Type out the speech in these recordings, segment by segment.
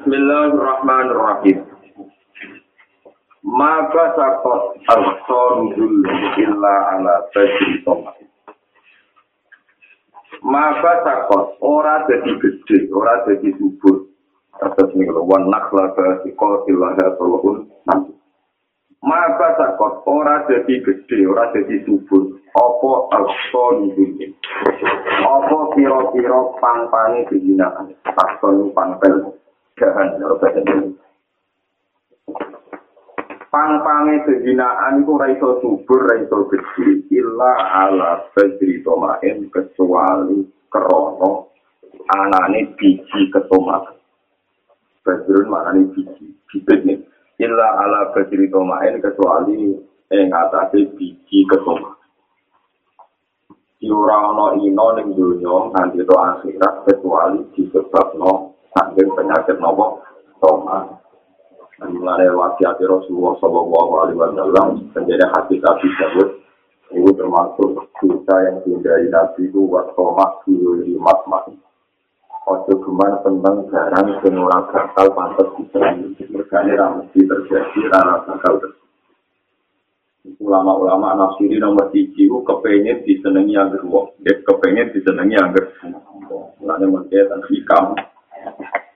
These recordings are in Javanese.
Bismillahirrahmanirrahim. Maka sakot al-sorudul illa ala bajri tomat. Maka sakot ora jadi gede, ora jadi subur. Atas ini kalau wan nakla ke sikol silaha tolong nanti. Maka sakot ora jadi gede, ora jadi subur. Apa al-sorudul Apa piro-piro pang-pangi kehinaan. Pakson pang-pel. Jahan, kalau bahasa pang-pange kehinaan iku ora iso subur, ora iso gede, illa ala badri tomain kecuali krono anane biji ketomak. Badrun maknane biji, bibit nih. Illa ala badri tomain kecuali ing atase biji ketomak. Ana ino ning donya nganti to akhirat kecuali disebabno saking penyakit nopo tomak. Mulai wasiat Rasulullah Shallallahu Alaihi Wasallam menjadi hati Nabi Dawud itu termasuk dosa yang dihindari Nabi itu wasomak di mat-mat. Ojo geman tentang barang yang orang gagal pantas bisa Mergane ramesti terjadi rara gagal Ulama-ulama nafsiri nomor tiga itu kepengen disenangi agar wong. Dia kepengen disenangi agar Mulanya mungkin tentang hikam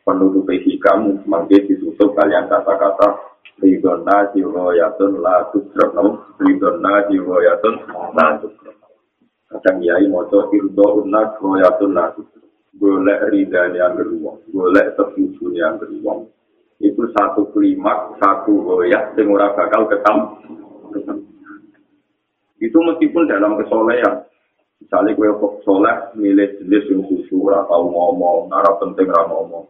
penutup hikam mungkin ditutup kalian kata-kata ridona jiroyatun la tudrokno ridona jiroyatun la tudrokno kadang yai moco irdo unna jiroyatun la golek ridani yang kedua golek tepuju yang kedua itu satu klimak satu goyak yang ora bakal ketam. Itu meskipun dalam kesolehan misalnya gue soleh milih jenis yang susu atau ngomong arah penting arah ngomong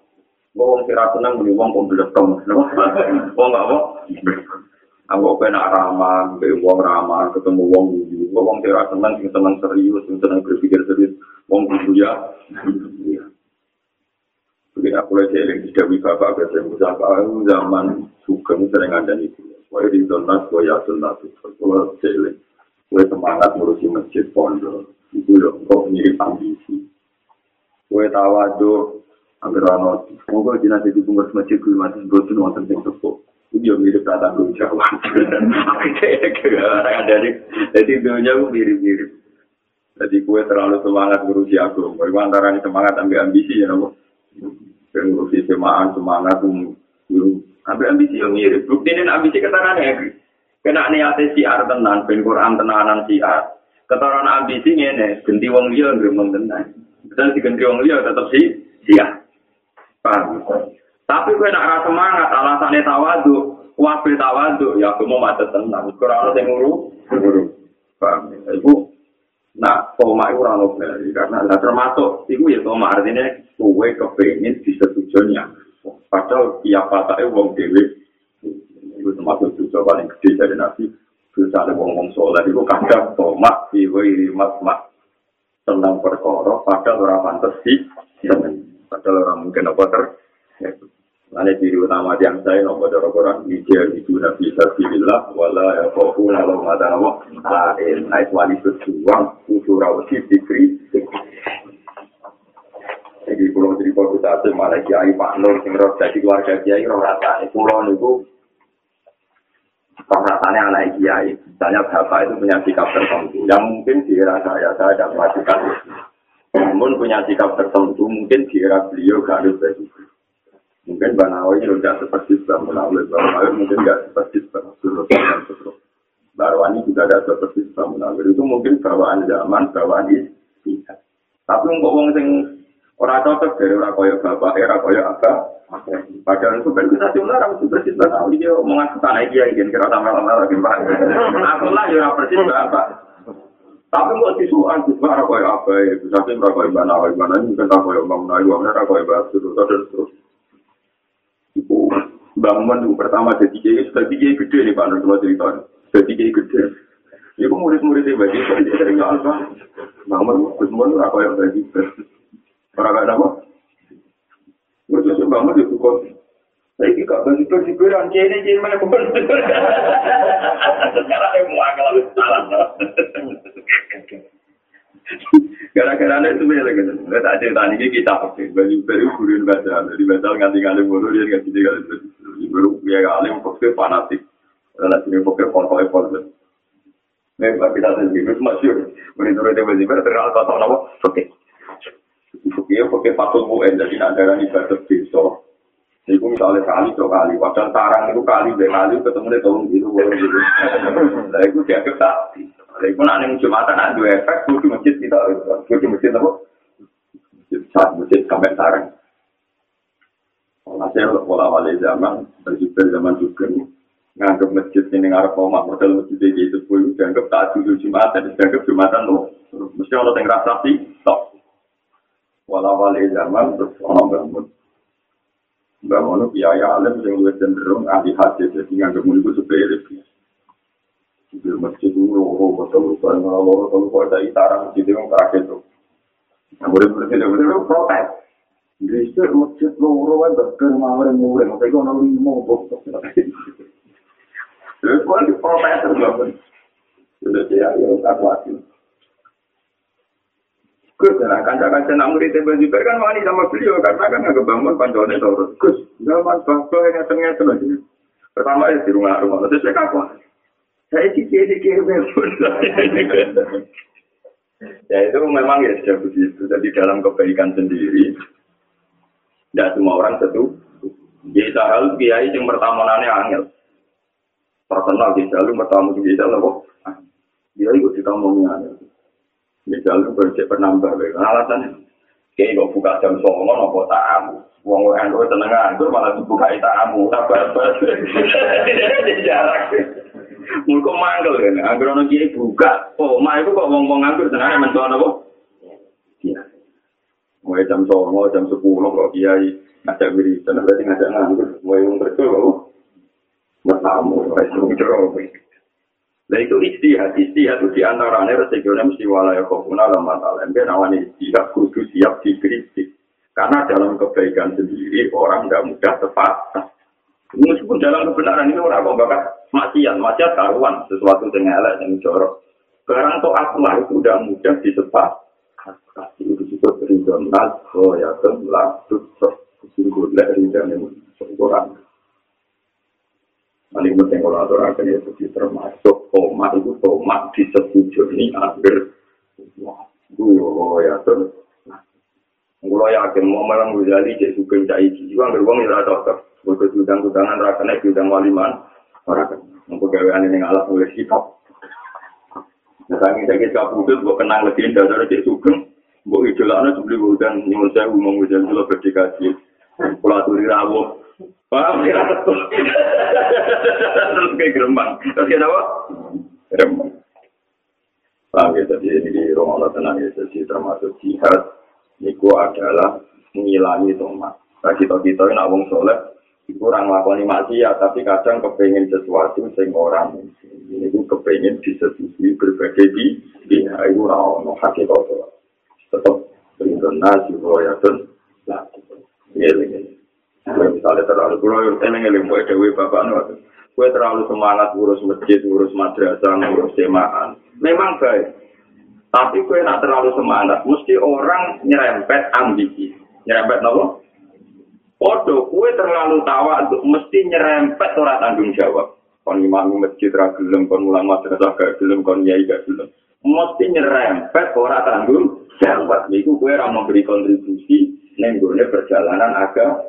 wong kira tenang muni wong kok blekom. Wong gak apa? Aku kena ramah, be wong ramah, ketemu wong guyu. Wong kira tenang, sing tenang serius, sing tenang berpikir serius. Wong guyu ya. Jadi aku lagi eling di Dewi Bapak ketemu Bapak zaman sugeng sering ada itu. Wah di donat, wah ya donat itu. Kalau eling, wah semangat ngurusi masjid pondok. Itu loh, kok mirip ambisi. Wah tawadu, Angger ana semoga jenazah di bungkus masjid kuwi masih boten wonten sing sepuh. Iki yo mirip kata Gunung Jawa. jadi dunia ku mirip-mirip. Jadi kue terlalu semangat ngurusi aku. Kue antara semangat ambil ambisi ya nopo. Ngurusi semangat semangat ambil ambisi yang mirip. Bukti ini ambisi keterangan ya. Kena niatnya siar tenan, ben Quran tenanan siar. Keterangan ambisi ini, ganti wong liya ngremeng tenan. Betul diganti wong liya tetap sih siar. Paham? Tapi gue nak rasa semangat, alasannya tawadu, wabil tawadu, ya aku mau macet tenang. Kurang ada yang nguru, nguru. Paham? Ibu, nah, toma itu orang nobel, karena nah, termasuk, itu ya toma artinya, gue kepengen disetujui yang Padahal tiap patahnya wong dewi, itu termasuk juga paling gede dari nabi. Terus ada wong-wong soleh, itu kadang toma, ibu iri mat-mat. Tentang perkara, padahal orang pantas sih, Padahal orang mungkin apa ter. Mana ciri utama yang saya nopo doro orang hijau itu nabi sabilillah wala ya kofu lalu mata nopo lain naik wali berjuang usul rawsi dikri. Jadi pulau cerita kita ada malah kiai Pak Nur sing jadi keluarga kiai roh rasanya pulau niku rasanya anak kiai. Misalnya bapak itu punya sikap tertentu yang mungkin di era saya saya tidak melakukan namun punya sikap tertentu, mungkin di era beliau gak ada. Mungkin Mbak Nawawi tidak seperti Mbak Munawir, Mbak mungkin gak seperti Mbak Surut. Mbak Arwani juga gak seperti Mbak itu mungkin bawaan zaman, bawaan istihad. Tapi untuk orang yang orang cocok dari orang kaya bapak, era kaya apa, Padahal itu kan kita cuma orang itu persis Mbak Nawawi, dia omongan kesana dia, ingin kira sama lama lagi Mbak. Aku lah ya persis Mbak Tapi kok disuan, disuan apa kaya apa bisa sih mereka kaya mana, kaya mana, mungkin tak kaya bang Nayu, mereka kaya batu, terus terus terus. Ibu, bangun itu pertama jadi kiai, sudah kiai gede nih Pak Nur, cuma cerita, jadi kiai gede. Ibu murid-muridnya bagi, dia sering nggak alfa. Bangun, semua itu kaya bagi, orang kaya apa? Murid bangun itu kok, Saya ini gak bagi bersiburan, ini ini mana pun. Sekarang saya mau agak lebih salah. Gara-gara ada itu bela gitu. Nggak ada tani kita pakai baju baru kurin baca, dari baca nganti nganti bodoh dia nganti tiga kali baru ya kali pakai fanatik. Karena sini pakai foto foto. Nih, kita sendiri masih menurut dia baju baru terkenal kata apa? Oke. Oke, oke, fatul bu, jadi nak darah ibadah besok. Iku misalnya kali dua kali, padahal sarang itu kali dua kali ketemu di tahun gitu, bolong gitu. Nah, itu dia sakti. Nah, itu nanti jumatan ada dua efek, itu di masjid kita, itu di masjid apa? Saat masjid sampai sarang. Hasil pola wali zaman, berjubel zaman juga nganggap masjid ini ngarep omah model masjid ini itu pun dianggap tak dulu jumatan, dianggap jumatan loh. Mesti orang yang rasa sih. Walau wali zaman terus orang bangun. Bangun kiai alim yang lebih cenderung ahli hadis jadi nggak kemudian itu sepele. Di masjid itu loro betul betul loro kalau kau ada itaran masjid itu terakhir itu. Kemudian berarti itu betul protes. Distrik masjid loro kan bakar mawar murah, tapi kau nalar lima bos. Terus kau di protes terus Sudah dia yang tak kuatin. Gus, nah kanca-kanca nak murid Ibn Zubair kan wani sama beliau karena kan nggak bangun panjangnya terus. Gus, zaman bangsa yang ngetengnya terus. Pertama ya di rumah-rumah, terus saya kapan? Saya cikir-cikir berbun. ya itu memang ya sudah begitu. Jadi dalam kebaikan sendiri, tidak semua orang setuju. Jadi hal kiai yang pertama nanya angel. Personal di jalur pertama di jalur apa? Dia ikut kita ngomongnya angel. Misalnya bercek penambah, alasannya kayak kok buka jam songo nopo tamu, uang uang itu seneng nganggur malah dibuka tamu, sabar sabar, jarak. Mulko manggil kan, anggur ono kiai buka, oh mah itu kok ngomong nganggur senengnya mentuan nopo? Iya. Mulai jam songo, jam sepuluh kok kiai ngajak wiridan, berarti ngajak nganggur, mulai yang kerja kok. Bertamu, itu cerong. Nah itu istihad, istihad itu di antaranya resikonya mesti walaya kofuna lama talem. Dan awan istihad kudu siap dikritik. Karena dalam kebaikan sendiri orang tidak mudah tepat. Meskipun dalam kebenaran ini orang kok bakal maksiat, maksiat karuan sesuatu yang elek yang jorok. Sekarang toh akulah itu udah mudah disepat. Kasih itu juga berizam nas, oh ya kan, Penting kalau aturakan ya jadi termasuk tomat itu tomat disetujui akhir Gue ya tuh. Gue yakin mau malam Ghazali jadi suka cak iki. Juga nggak uang ya cocok. Gue kesudang sudangan rasanya sudang waliman. Orang kan. Mau gawean ini ngalah mulai sikap. Nah, saking sakit kabudut, gue kenang legenda dari cek sugeng. Gue idolanya sebeli gue dan nyumun saya ngomong Ghazali lo berdikasi. Pulau turi rawuh. Paham ya? Terus kayak gerembang. Terus kayak apa? Gerembang. Paham ya? Jadi ini di rumah Allah tenang ya. Jadi termasuk jihad. Niku adalah mengilangi tomat. Nah kita-kita ini awong soleh. Iku orang lakoni maksiat. Tapi kadang kepengen sesuatu sing orang. Ini ku kepengen disetujui berbagai di. Ini aku orang hakikat. Tetap nasi. Ya dan. Nah. Ini ini. Misalnya terlalu kulo yang tenang eling buat dewi bapak nuat gue terlalu semangat ngurus masjid ngurus madrasah ngurus jemaah memang baik tapi gue nak terlalu semangat mesti orang nyerempet ambisi nyerempet nopo Podo, kue terlalu tawa untuk mesti nyerempet orang tanggung jawab. Kon imam masjid ra gelem, kon ulang madrasah gak gelem, kon yai gak gelem. Mesti nyerempet orang tanggung jawab. Niku kue ra memberi kontribusi nenggone perjalanan agama.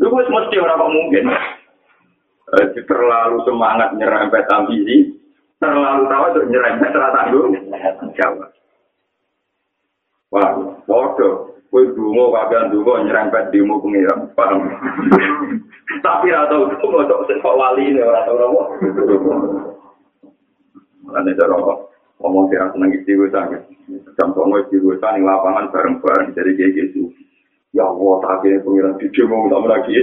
Lu gue mesti orang kok mungkin. Uh, terlalu semangat nyerempet ambisi, terlalu tahu untuk nyerempet tanggung jawab. Wah, bodoh. Kue dungo, kagian dungo, nyerempet dimu pengiram. Paham? Tapi atau itu mau cok sekok wali ini, orang tahu apa. Makanya cara ngomong kira seneng istighosah. Jam songo istighosah di lapangan bareng-bareng. Jadi kayak gitu. Ya Allah, tak akhirnya pengiran di demo tak lagi.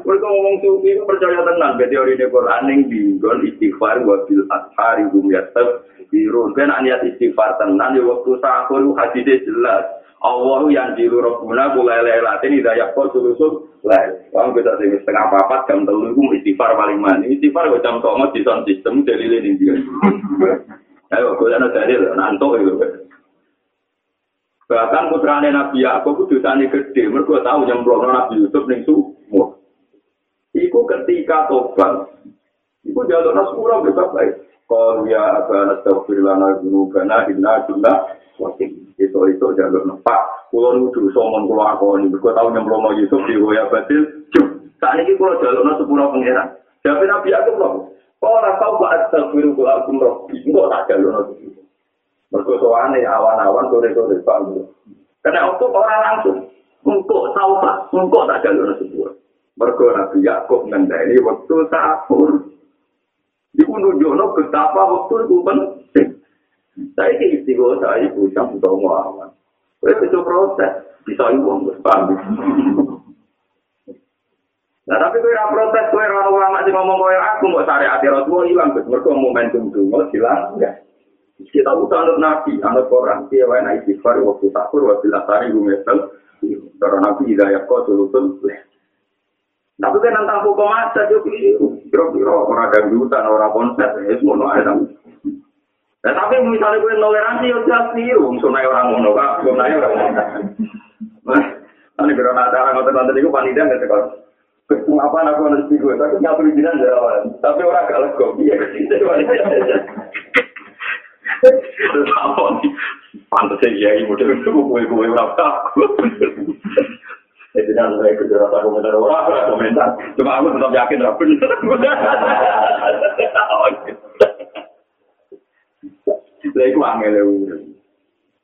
Mereka ngomong sufi itu percaya tenang. Jadi teori ini Quran yang diinggon istighfar wabil ashari gum yatab birun. Kan niat istighfar tenang di waktu sahur itu hadisnya jelas. Allah yang jiru robbuna kula lelatin hidayah kok sulusul lah. Wong bisa sing setengah papat jam telu iku istighfar paling mani. Istighfar kok jam 09.00 di sound system dalile ning dia. Ayo kok ana dalil nanto itu. Bahkan putrane Nabi Yakub itu dosane gede, mergo tahu nyemplungno Nabi Yusuf ning sumur. Iku ketika tobat. Iku jalur sepura bisa baik. Kalau ya abana tafsir lana gunugana inna junna wasim. Itu itu jalur nepak. Kulo nudu somon kulo akoni. Mergo tahu nyemplungno Yusuf di Hoya Batil. Saat ini kulo jalur sepura pangeran. Jadi Nabi Yakub loh. Kalau tahu bahas tafsir kulo akum roh. Enggak tak sepura. Mergo soane awan-awan sore-sore paham. Karena waktu orang langsung engkau tahu pak, engkau tak jalur sebuah. Mergo Nabi Yakub ngendani waktu sahur. Iku nunjukno betapa waktu itu penting. Saya ke istiqo saya ibu jam utama awan. itu proses bisa ibu paham. Nah tapi kowe ora protes kowe ora ulama sing ngomong kowe aku mau syariat Rasulullah ilang mergo momentum dungo hilang enggak. Kita butuh anut nabi, anut orang dia wae naik waktu sahur waktu lasari gumesel. Karena nabi hidayah kau sulusun. Tapi kan tentang hukum aja dia kira-kira orang dangdutan, orang konser, ya semua ada. Nah, tapi misalnya gue toleransi, ya jelas sih, sunai orang ngono, kak, sunai orang ngono. Nah, nanti kira nak cara ngotot-ngotot itu panitia nggak sekolah. Apa aku harus gue, tapi nggak perlu jinan jawaban. Tapi orang gak legok, iya kesini, Terus apa nih? Pantasnya iya, ibu model itu kue-kue orang takut. Jadi kan saya kerja rata komentar orang, komentar. Cuma aku tetap yakin lah bener. Lah itu angel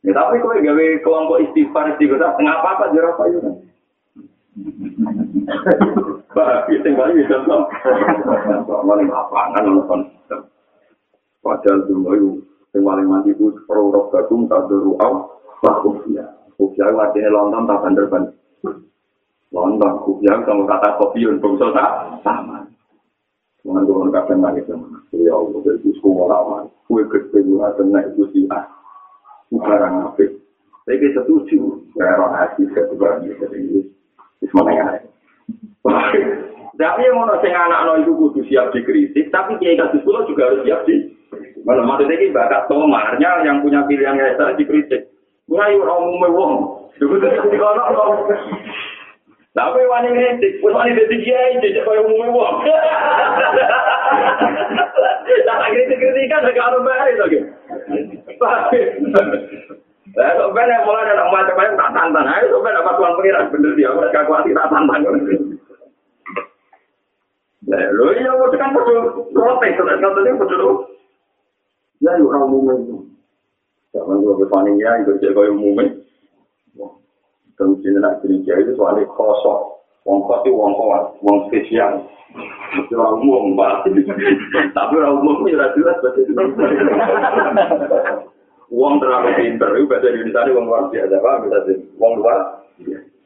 ya. tapi kau gawe kelompok istighfar istighfar tengah apa apa jerah apa itu. Bah, itu nggak bisa tuh. Mana apa kan nonton. Padahal itu sing paling mati ku pro roh gadung tak duru aw baku ya kuya artinya lontong tak bandar ban lontong kuya kalau kata kopi untuk tak sama. Tuhan Tuhan kadang lagi sama. Ya Allah dari semua lama kue gede gue ada naik itu sih ah. Barang apa? Saya setuju. Orang hati saya juga jadi ini semuanya Tapi yang mau nasi anak-anak itu kudu siap dikritik, tapi kiai kasus juga harus siap di Kalau maksudnya ini bakat tomarnya yang punya pilihan kayak saya dikritik. Mulai orang umum wong. Tapi wani kritik, pun wani kritik ya ini jadi kayak umum wong. Nah kritik kritikan agak harus bayar lagi. Lah kok ben mulai ada macam-macam tak tantang. Ayo kok ben dapat uang pengiran bener dia, mereka kuat tak tantang. Lah lho ya wis kan betul protes, kan tadi betul. Ya yuk orang itu. Jangan gue berpaning ya, itu jadi kayak umumnya. Dan sini nak gereja itu soalnya kosong. Wong kos itu wong kuat, wong spesial. Itu orang umum, Pak. Tapi orang umum itu jelas jelas. Wong terlalu pinter, itu bahasa Indonesia ini wong luar biasa, Pak. Bisa wong luar.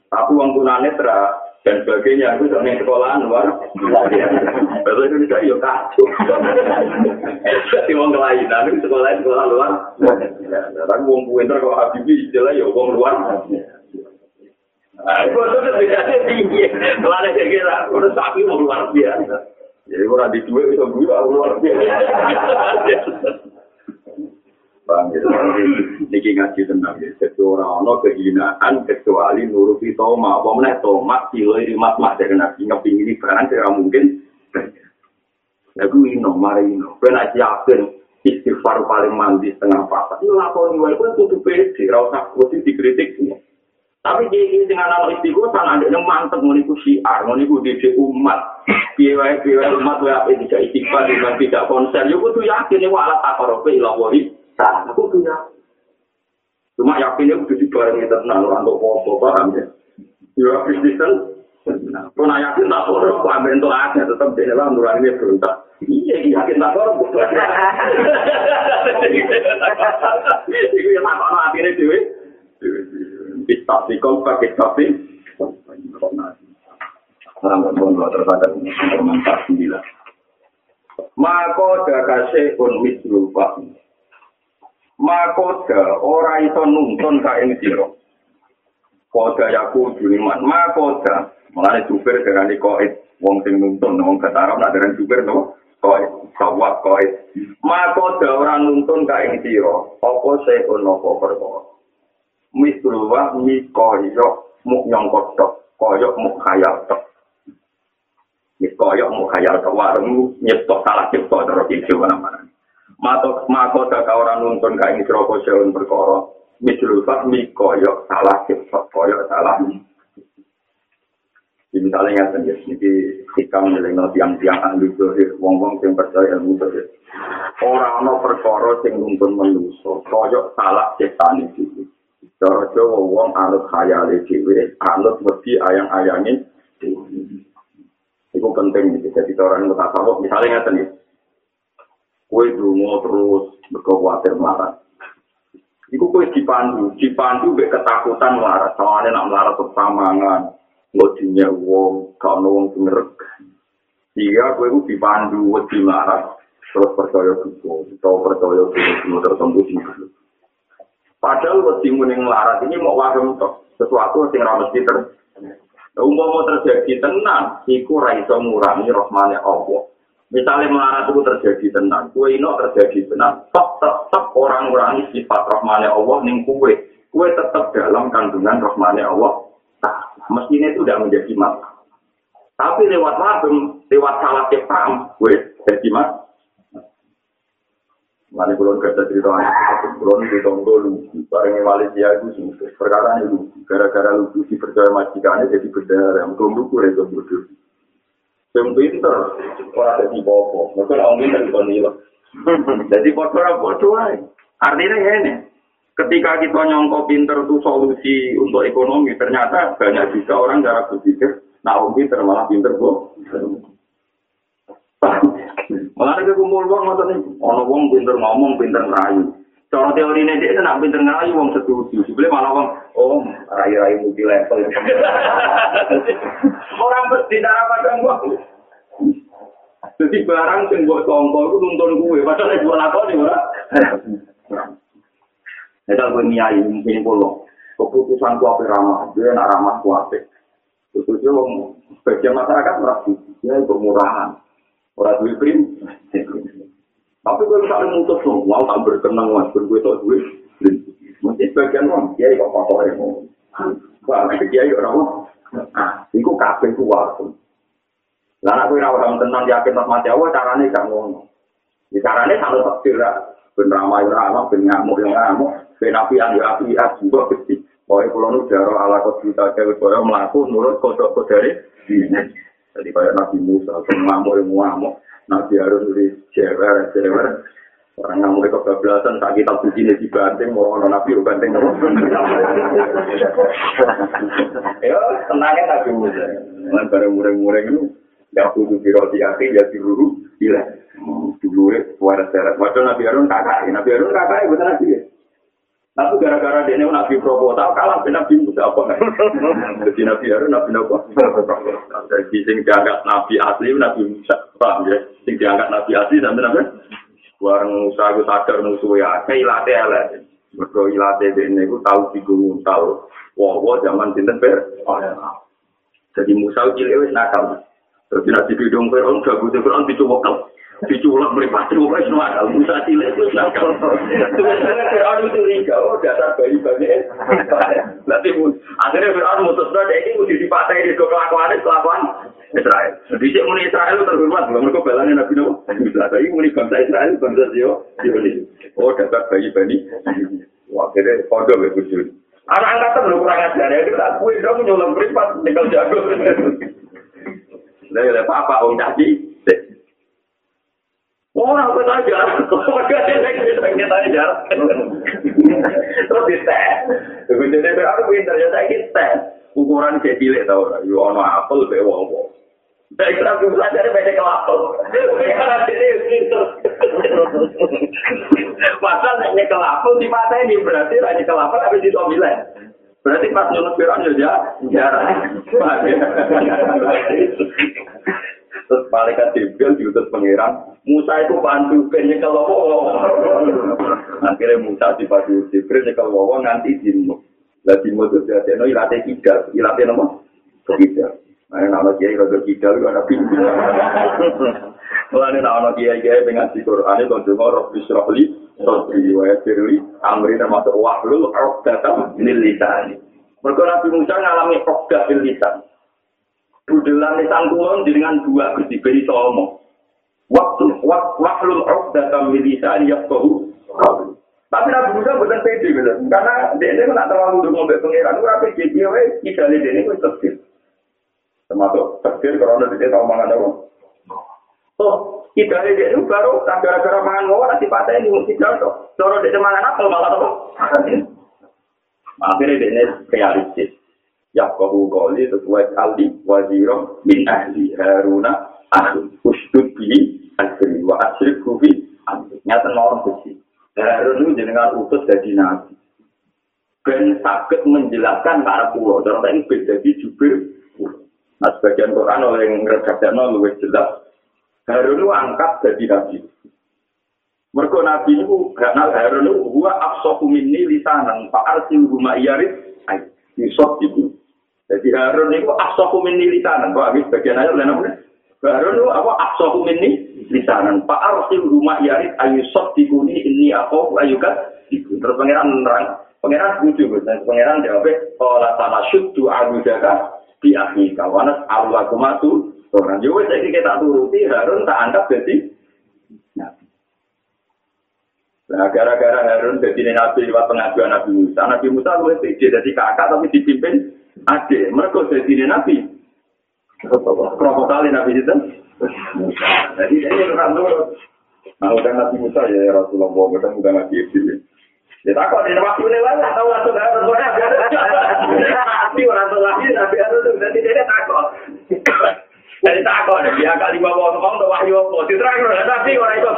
Tapi wong tunanetra, dan sebagainya itu dari sekolahan luar bahasa Indonesia ya kacau jadi wong kelainan itu sekolah sekolah luar. Tapi wong pinter kalau Habibie istilah ya wong luar. Aku tuh bedanya tinggi, kalau ada kira-kira, udah sapi mau luar biasa. Jadi orang di dua itu luar biasa. Niki ngaji tenang ya. Jadi orang-orang kehinaan kecuali nuruti toma. Mana toma kilo ini mat-mat dari nabi. Ngeping ini barang tidak mungkin. Ya gue ino, mari ino. Nak yakin istighfar paling mandi setengah papat. Ini lakoni wae gue kudu pede. Rasa kudu dikritik. Tapi dia ini dengan anak istighfar kan ada yang mantep menipu syiar, menipu diri umat. Biaya biaya umat gue apa tidak istighfar dengan tidak konser. Ya gue tuh yakin ya alat akorobe ilawahi. Nah, aku punya. Cuma yakinnya udah dibarengi tenang, orang untuk popo, paham ya? Ya, Kristen, Nah, pun yakin tak korup, ambil untuk aja, tetap di dalam nurani ini berontak. Iya, yakin tak korup. Itu yang tak korup, akhirnya dewe. Kita sikol, pakai tapi. Selamat pun, terus ada bermanfaat sembilan. Maka dakase un mislu pak. Makoda ora iso nuntun ka ing sira Koda yaku juliman, ma koda. Mulane supir darani koit, wong sing nuntun, wong kata nak darani supir no, koit, sawat koit. Ma koda orang nuntun ka ing sira, apa se ono apa perkara. Misulwa mi koyo muk nyong kotok, koyo muk khayal. Mis koyo muk khayal tok warung nyiptok salah cipta cara iki mana-mana. Mato mako dak orang nuntun ka ing sira apa se ono perkara. Misulwa mi koyo salah cipta, koyo salah Di misalnya nggak sendiri, ini hikam nilai tiang-tiang ahli zohir, wong-wong yang percaya ilmu zohir. Orang no perkara sing nuntun menuso, koyok salah ciptaan itu. Cara Jawa wong anut khayale dhewe, anut mesti ayang-ayange Iku penting gitu. Jadi orang mutasawuf misalnya nggak sendiri. Kue dungo terus berkekuatan melarat. Iku kue dipandu, dipandu be ketakutan melarat. Soalnya nak melarat persamangan, ngodinya wong, gak ono wong semerek. Iya, gue itu dipandu, wedi marah, terus percaya dulu, atau percaya dulu, tertentu sih. Padahal wedi muning larat ini mau warung tok, sesuatu yang ramah ter. Umpama terjadi tenang, iku raiso ngurangi rohmane Allah. Misalnya melarat itu terjadi tenang, kue ini terjadi tenang, tetap tetap orang ngurangi sifat rohmane Allah ning kue. Kue tetap dalam kandungan rohmane Allah. Nah, mestinya itu sudah menjadi masalah. Tapi lewat wadum, lewat salah paham, gue jadi mas. Mari kulon kerja cerita anak, kulon di tonggo lucu, bareng Malaysia itu sungguh perkara ini lucu, gara-gara lucu si percaya majikannya jadi berdara, mungkin lucu itu bodoh. Yang pinter, orang jadi bobo, mungkin orang pinter itu nilai. Jadi bodoh-bodoh aja. Artinya ini, ketika kita nyongko pinter itu solusi untuk ekonomi, ternyata banyak juga orang cara berpikir, nah om pinter malah pinter kok. Malah ada kumpul uang nih, ono wong pinter ngomong, pinter ngerayu. Cara teori ini dia nak pinter ngerayu wong setuju, sebenarnya malah wong, oh rayu-rayu multi level. orang bertindak apa dong wong. Jadi barang sing buat songko itu nuntun gue, padahal ibu lakoni ora. Misal gue niai mungkin pulau, keputusan ku apa ramah, dia nak ramah ku apa. Dia ngomong, sebagian masyarakat merasa dia itu murahan, orang duit prim. Gue misalnya mutus mau tak berkenang mas, gue tau duit. Mungkin sebagian orang, dia kok kotor ya mau. Wah, dia orang mau. Ah, itu kafe ku waktu. Lah kowe ora orang tenan yakin mati Allah carane gak ngono. Di carane kalau takdir ben ramai ora ana ben ngamuk yo ngamuk ben api yang api ya juga gede pokoknya kalau nu jaro ala kau cerita cewek kau melaku nurut kodok kodari jadi kayak nabi Musa ngamuk yang ngamuk. Nabi harus nulis cewek cewek orang ngamuk itu kebelasan tak kita puji nih dibanting mau ono nabi lu banting ya tenangnya nabi Musa. Lan bareng mureng-mureng itu ya kudu diroti ati ya diruru iya dulu suara seret waduh nabi Harun kakak nabi Harun kakak betul nabi Tapi gara-gara dia ini nabi tahu kalah bin nabi Musa apa? Jadi nabi Harun nabi apa? Jadi sing diangkat nabi asli nabi Musa paham ya? Sing diangkat nabi asli sampai nabi Warang Musa itu sadar musuh ya, kayak ilate elek. Mereka ilate ini itu tahu di gunung tahu. Wah, wah zaman cinta ber. Jadi Musa cilik nakal. Terus nabi hidung Fir'aun gak butuh Fir'aun dicoba diculak meripati wes nakal Musa cilik itu nakal Fir'aun itu curiga oh dasar bayi bayi nanti akhirnya Fir'aun mutus berada ini mesti dipatah di kelakuan kelakuan Israel di sini muni Israel terhormat belum mereka balangin Nabi Nabi bisa tapi muni bangsa Israel bangsa Sio oh dasar bayi bayi akhirnya kode begitu anak angkatan belum kurang ajar ya kita akui dong nyulam privat tinggal jago Nah, ya, apa-apa, om caci, Orang kita aja, keluarga kita kita aja. Terus di tes, begitu dia berarti pintar ya saya kita ukuran kayak cilik tau, yo ono apel be wong wong. Saya kira aku belajar beda kelapel. Karena dia pintar. Pasal hanya kelapel di mata ini berarti hanya kelapel habis di tomilen. Berarti pas nyulut piron ya jarang. Terus malaikat Jibril diutus pangeran, Musa itu bantu ke nyekel Akhirnya Musa dibantu Jibril nyekel wawo nganti dimu. Jadi modus jadi no ilate kidal, ilate nopo kidal. Nah, nama kiai rada kidal itu ada pintu. Mulane nama kiai kiai dengan di Quran itu cuma roh bisrohli, sotri wa yasirli, amri termasuk wahlul uqdatam min lisan. Mergo Nabi Musa ngalami uqdah bil lisan. Budelan lisan kulon dengan dua kediberi somo. Waktu wahlul uqdatam min lisan yafqahu Tapi Nabi Musa bukan pede gitu. Karena dia ini tak terlalu dulu ngomong pengiran. Itu rapi jadi dia, tidak dia ini pun termasuk takdir karena dia tahu mangan apa. Oh, kita ini itu baru gara-gara mangan mau nanti patah ini mesti jatuh. Kalau dia mangan apa malah apa? Akhirnya dia ini realistis. Ya kau sesuai aldi wajirom bin ahli haruna aku ustud asri wa asri kufi nyata orang kecil. Harun itu jenengan utus dari nabi. Ben sakit menjelaskan para pulau. Jangan ini beda di jubir Nah, sebagian Quran oleh yang redaksinya lebih jelas. Harun itu angkat jadi nabi. Mereka nabi itu, karena Harun itu, gua absohu minni lisanan, pak arsil rumah iyarit, yusuf itu. Jadi Harun itu absohu minni lisanan, kok habis bagian aja oleh nabi. Harun itu apa absohu minni lisanan, pak arsil rumah iyarit, ayusuf dikuni ini apa, ayukat, itu. Terus pangeran menerang. Pangeran lucu, pangeran jawabnya, kalau tanah syudu abu jaga, di akhir kawanas Allah kumatu orang juga saya kita turuti Harun tak anggap jadi. Nah gara-gara Harun jadi nabi lewat pengajuan Nabi Musa, Nabi Musa lu itu jadi kakak tapi dipimpin adik. Mereka jadi nabi. Kali nabi itu? Jadi ini orang nurut. Nah udah Nabi Musa ya Rasulullah, udah udah nabi itu. Ya tak kok di waktu ini lah, tahu langsung harus Tapi orang tua lagi, jadi dia takut. Jadi takut, dia kali bawa wahyu tapi orang itu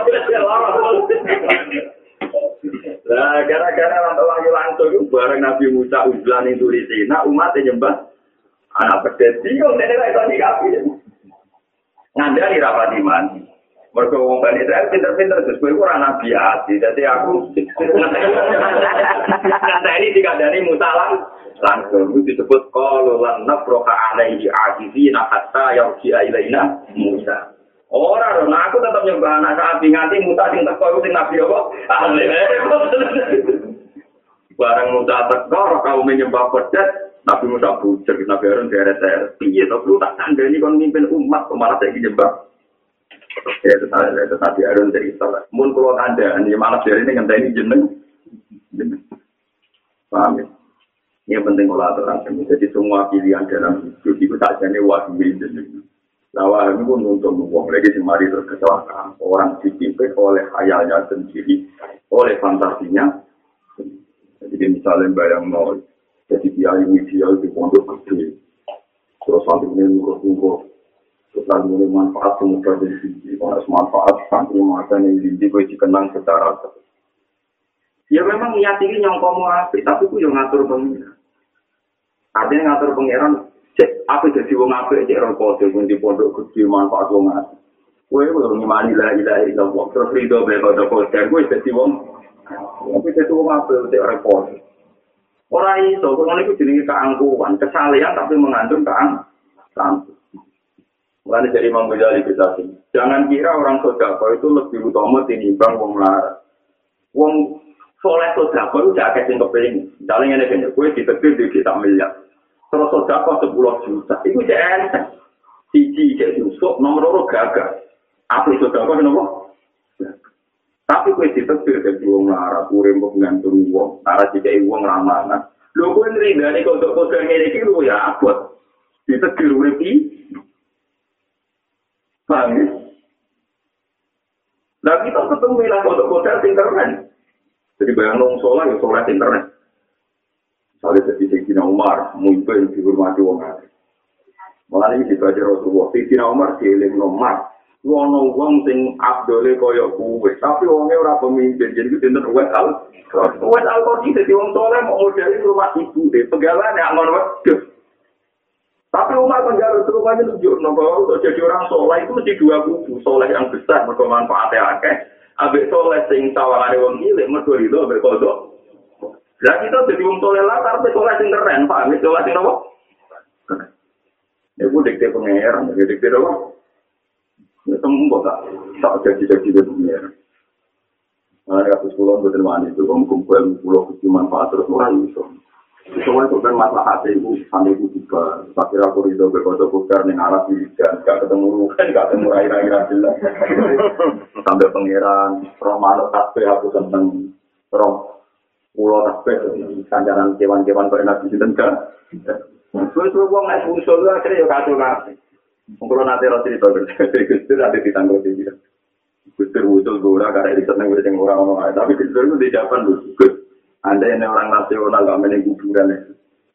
Nah, gara-gara itu bareng Nabi Musa itu di nah umatnya nyembah anak pedet, bingung, ini itu. Ngandali rapat iman. Mereka wong Bani Israel pinter-pinter, terus gue kurang nabi hati. Jadi aku kata ini dikandani mutalang langsung itu disebut kalau lan nafroka alaihi ajizi nakata yang ilaina Musa. Orang, nah aku tetap nyembah anak sapi nganti Musa sing teko sing nabi apa? Barang Musa teko, kau menyembah pedet, Nabi Musa bujuk, Nabi Harun deret-deret. Iya, tapi tak tandani kon mimpin umat, malah saya nyembah. Ya tetapi tetapi Harun dari Israel. Mun kalau ada, ini malah dari ini nggak ini jeneng. Paham ya? Ini penting kalau aturan ini. Jadi semua pilihan dalam hidup itu saja ini wajib jeneng. Lawa ini pun untuk membuang lagi si mari terus kecelakaan. Orang dipimpin oleh hayalnya sendiri, oleh fantasinya. Jadi misalnya bayang nol, jadi dia ini dia di pondok gede. Terus sampai ini nunggu-nunggu Setelah mulai manfaat semoga dari sini, harus manfaat sampai masa yang di gue dikenang secara Ya memang niat ini nyongko mau api, tapi gue yang ngatur pengiran. Artinya ngatur pengiran, cek apa jadi wong api, cek rokok, cek di pondok kecil manfaat wong api. Gue belum ngimani lah, ilah ilah terus rido bela kode kode, gue jadi wong, tapi jadi wong api, cek rokok. Orang itu, kalau itu jadi keangkuhan, kesalahan tapi mengandung keangkuhan. Mulai dari Imam Ghazali kita Jangan kira orang sodako itu lebih utama tinimbang wong lara. Wong soleh sodako itu gak kasih kepingin. Misalnya ini kayaknya, gue ditetir di kita miliar. Terus sodako 10 juta. Itu jangan Siji jadi usuk, nomor loro gagal. Apa itu sodako nopo? Tapi gue ditetir dari wong lara, gue rembuk ngantung wong. Lara jika wong ramanan. Lho gue nerida nih kalau kode ini lu ya abot. Ditetir urip Paham ya? Nah kita ketemu lah untuk hotel internet. Jadi bayang nong sholat ya sholat internet. Misalnya jadi Sayyidina Umar, mungkin dihormati orang Malah ini dibaca Rasulullah. Sayyidina Umar dieling nomar. Wono wong sing abdole kaya kuwe, tapi wonge ora pemimpin, jadi dinten wes al. Wes al kok dadi wong soleh mau modeli rumah ibu deh, pegalan ya ngono waduh. Tapi umat penjara itu rupanya tunjuk bahwa untuk jadi orang soleh itu mesti dua kubu. Soleh yang besar, mereka manfaatnya akeh. Abis soleh sing tawangannya wong gile, mereka itu abis kodok. Lah kita jadi wong soleh lah, tapi soleh sing keren, Pak. Wis soleh sing apa? Ya ku dikte pengeran, dikte apa? Ya tembok tak, tak jadi-jadi dia pengeran. Nah, kasus pulau betul mana itu, kamu pulau kecil manfaat terus orang itu. Semua itu kan masalah hati ibu, sampai ibu juga. Tak kira aku itu berkata bukar nih arah di dan gak ketemu kan gak ketemu air-air jelas. Sampai pangeran, roh malu tasbih aku seneng. Roh pulau tasbih, kanjaran kewan-kewan kau enak di sini kan. Terus lu gua naik musuh lu akhirnya ya kacau kasih. Mungkin nanti roti itu Gusti nanti ditanggung di sini. Gusti usul gue karena ini seneng gue orang-orang, tapi Gusti itu di Japan lu. Anda ini orang nasional, gak main kuburan ya.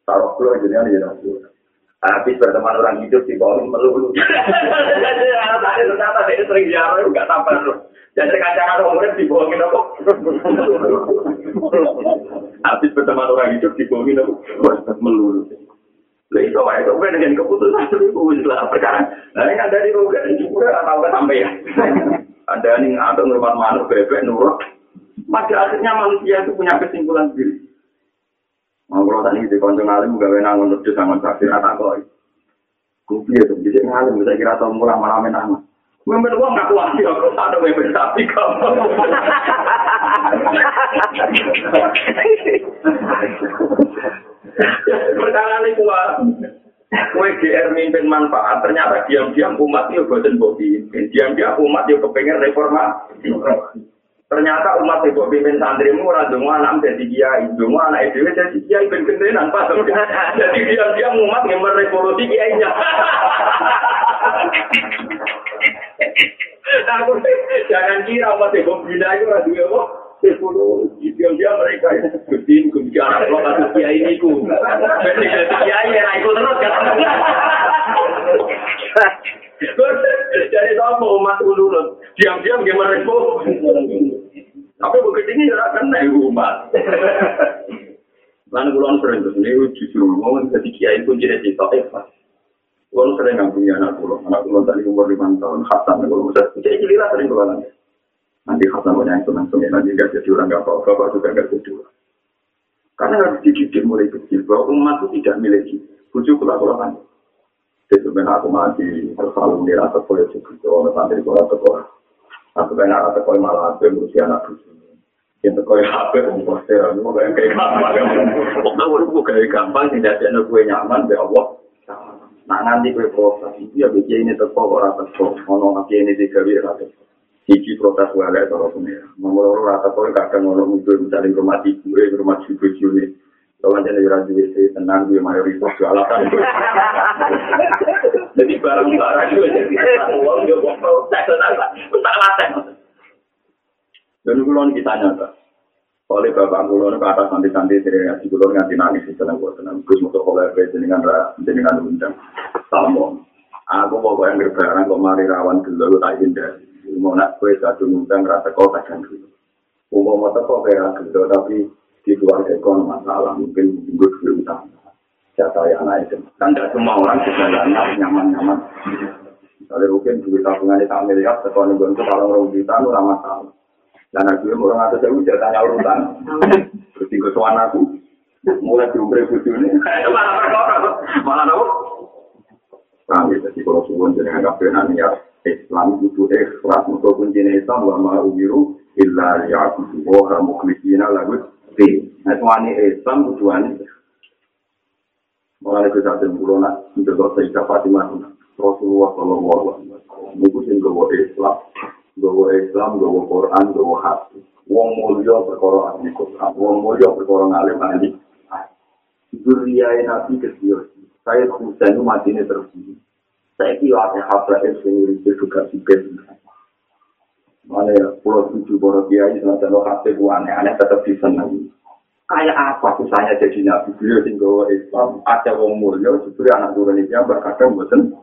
Taruh pulau jadi ini ya Habis berteman orang hidup di bawah melulu. Jadi tadi ternyata dia sering jarang, gak sampai lu. Jadi kacangan umurnya dibohongin apa? Habis berteman orang hidup dibohongin apa? Melulu. Lah itu wae itu dengan keputusan itu lah perkara. Nah ini ada di ini juga tahu kan sampai ya. Ada nih ada ngurmat manuk bebek nurut. pada akhirnya manusia itu punya kesimpulan sendiri. Kalau tadi di konco ngalim gak enak untuk di sangon sakit atau koi. Kupi itu bisa ngalim bisa kira tau mulai malam enak. Memimpin uang gak kuat sih, aku tak ada memimpin sapi kamu. Perkara ini kuat. Kue GR mimpin manfaat, ternyata diam-diam umat itu bosan bobi. Diam-diam umat itu kepengen reformasi. Ternyata umat ibu pimpin santrimu ora dongo anak jadi kiai, dongo anak dhewe jadi kiai ben gendenan pas. Jadi dia-dia umat ngemer revolusi kiainya. Aku jangan kira umat ibu bina itu ora duwe apa. Revolusi dia mereka ya. Gusti gusti anak lo kasus kiai niku. Ben jadi kiai ya ikut terus kan. Jadi apa umat ulurut? Diam-diam gimana revolusi? Tapi begitu ini ora kena umat. Lalu kulon sering terus ini justru mau jadi kiai pun jadi cerita ikhlas. Kulon sering nggak punya anak kulon, anak kulon tadi umur lima tahun, Hasan kulon bisa jadi gila sering kulon. Nanti Hasan punya yang senang senang nanti nggak jadi orang nggak apa apa juga nggak jadi orang. Karena harus dididik mulai kecil bahwa umat itu tidak miliki bujuk kulon kulon Jadi sebenarnya aku mati harus selalu nira atau kau juga kalau santri kau atau kau. Aku pengen atau kau malah aku berusia anak bujuk. Itu kau HP komposter, mau kayak kayak gampang. Pokoknya gue kayak gampang, tidak ada gue nyaman, be Allah. Nah nanti gue proses itu ya bikin ini teko orang teko, ngono nanti ini tiga wira teko. Siji protes gue ada kalau punya. Nomor orang rata kau kadang ngono muncul misalnya rumah tidur, rumah tidur sini. Kalau jadi orang JWC tenang gue mayoritas jualan. Jadi barang-barang gue jadi uang gue mau protes, tak latih. Dan kulon kita nyata. Oleh bapak kulon ke atas nanti-nanti dari ngaji kulon nganti nangis di dalam gue tenang. Gus mau kolek jenengan jenengan undang. Tamu. Aku mau yang berbarang kok mari rawan dulu tak indah. Mau nak kue satu undang rasa kau takkan dulu. Umum mau teko kayak gitu tapi di keluarga kon masalah mungkin gue dulu utang. Jatah yang itu. Kan tidak semua orang juga nyaman-nyaman. Misalnya mungkin duit tabungan itu miliar, sekolah gue untuk kalau juta, itu ramah masalah. Dan aku yang orang atas saya tanya urutan. Terus tinggal soal aku. Mulai diumre buju ini. Malah perkara. Malah apa? Nah, jadi kalau suwun jadi anggap benar ya. Islam itu ikhlas untuk kuncinya Islam wa ma'ubiru illa ya'budu wa mukhlisina lagu di. Nah, tuani Islam tujuan Mulai ke saat yang bulan, mencoba Sayyidah Fatimah, Rasulullah Sallallahu Alaihi Wasallam, mengikuti Islam, gawa Islam, gawa Quran, gawa hati. Wong mulia perkara ahli Quran, wong mulia perkara ngalim ahli. Duriya nabi kecil, saya Husain itu mati ini terus. Saya kira ada hafal yang juga sipir. Mana ya, pulau tujuh boro kiai, semacam lo hati aneh-aneh tetap disenangi. Kayak apa susahnya jadi nabi beliau tinggal Islam, ada wong mulia, justru anak turun itu yang berkata bosan.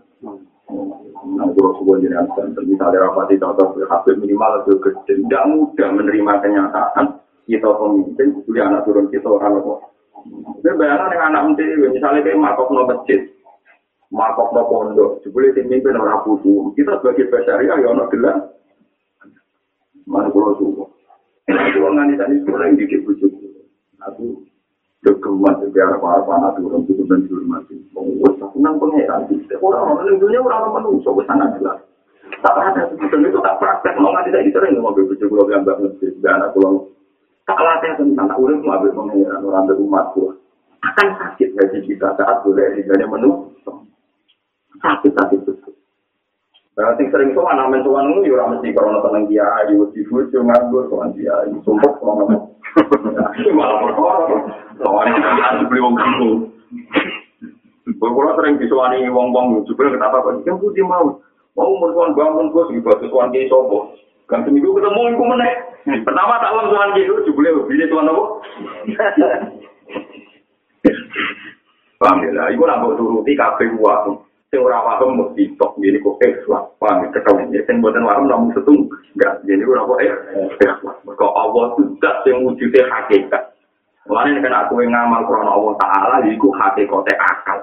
Kalau sebuah jenazah, dan misalnya rapati contoh habib minimal itu gede, tidak mudah menerima kenyataan kita pemimpin, kuliah anak turun kita orang apa. Ini bayaran dengan anak menteri, misalnya kayak makok no masjid, makok no pondok, jebule sing mimpin orang butuh. Kita sebagai basyariah ya ono gelar. Mana kalau subuh. Nah, kalau nganti tadi sekolah yang dikit bujuk. Aku Jogeman juga ada para anak turun itu ben dihormati. Wes senang pangeran iki. Ora ono ning dunia ora ono manusa wis sangat jelas. Tak ada sebetulnya itu tak praktek mau nggak tidak sering mau beli bujuk pulau yang mbak mesti anak pulau tak latih tentang tak urip mau ambil pangeran orang berumat gua akan sakit gaji kita saat boleh diganya menu sakit sakit itu. Berarti sering tuh anak mentuan itu ya mesti karena tenang dia ayu di bujuk nganggur soal dia ayu sumpah soal malah perkara soalnya kita harus beli wong itu Kalau sering disuani wong-wong, juga kenapa kok? Yang putih mau, mau mertuan bangun gue sih buat tuan kiai sobo. Kan seminggu ketemu iku meneh. Pertama tak wong tuan kiai jebule bini tuan apa? Paham ya? Iku nak mbok turuti kabeh wae. Sing ora paham mesti tok ngene kok ikhlas. Paham ya? Ketemu ya sing boten paham namun setung. Enggak, jadi ora kok ikhlas. Mergo Allah tidak sing wujude hakikat. Mulane nek aku ngamal krana Allah taala iku hakikate akal.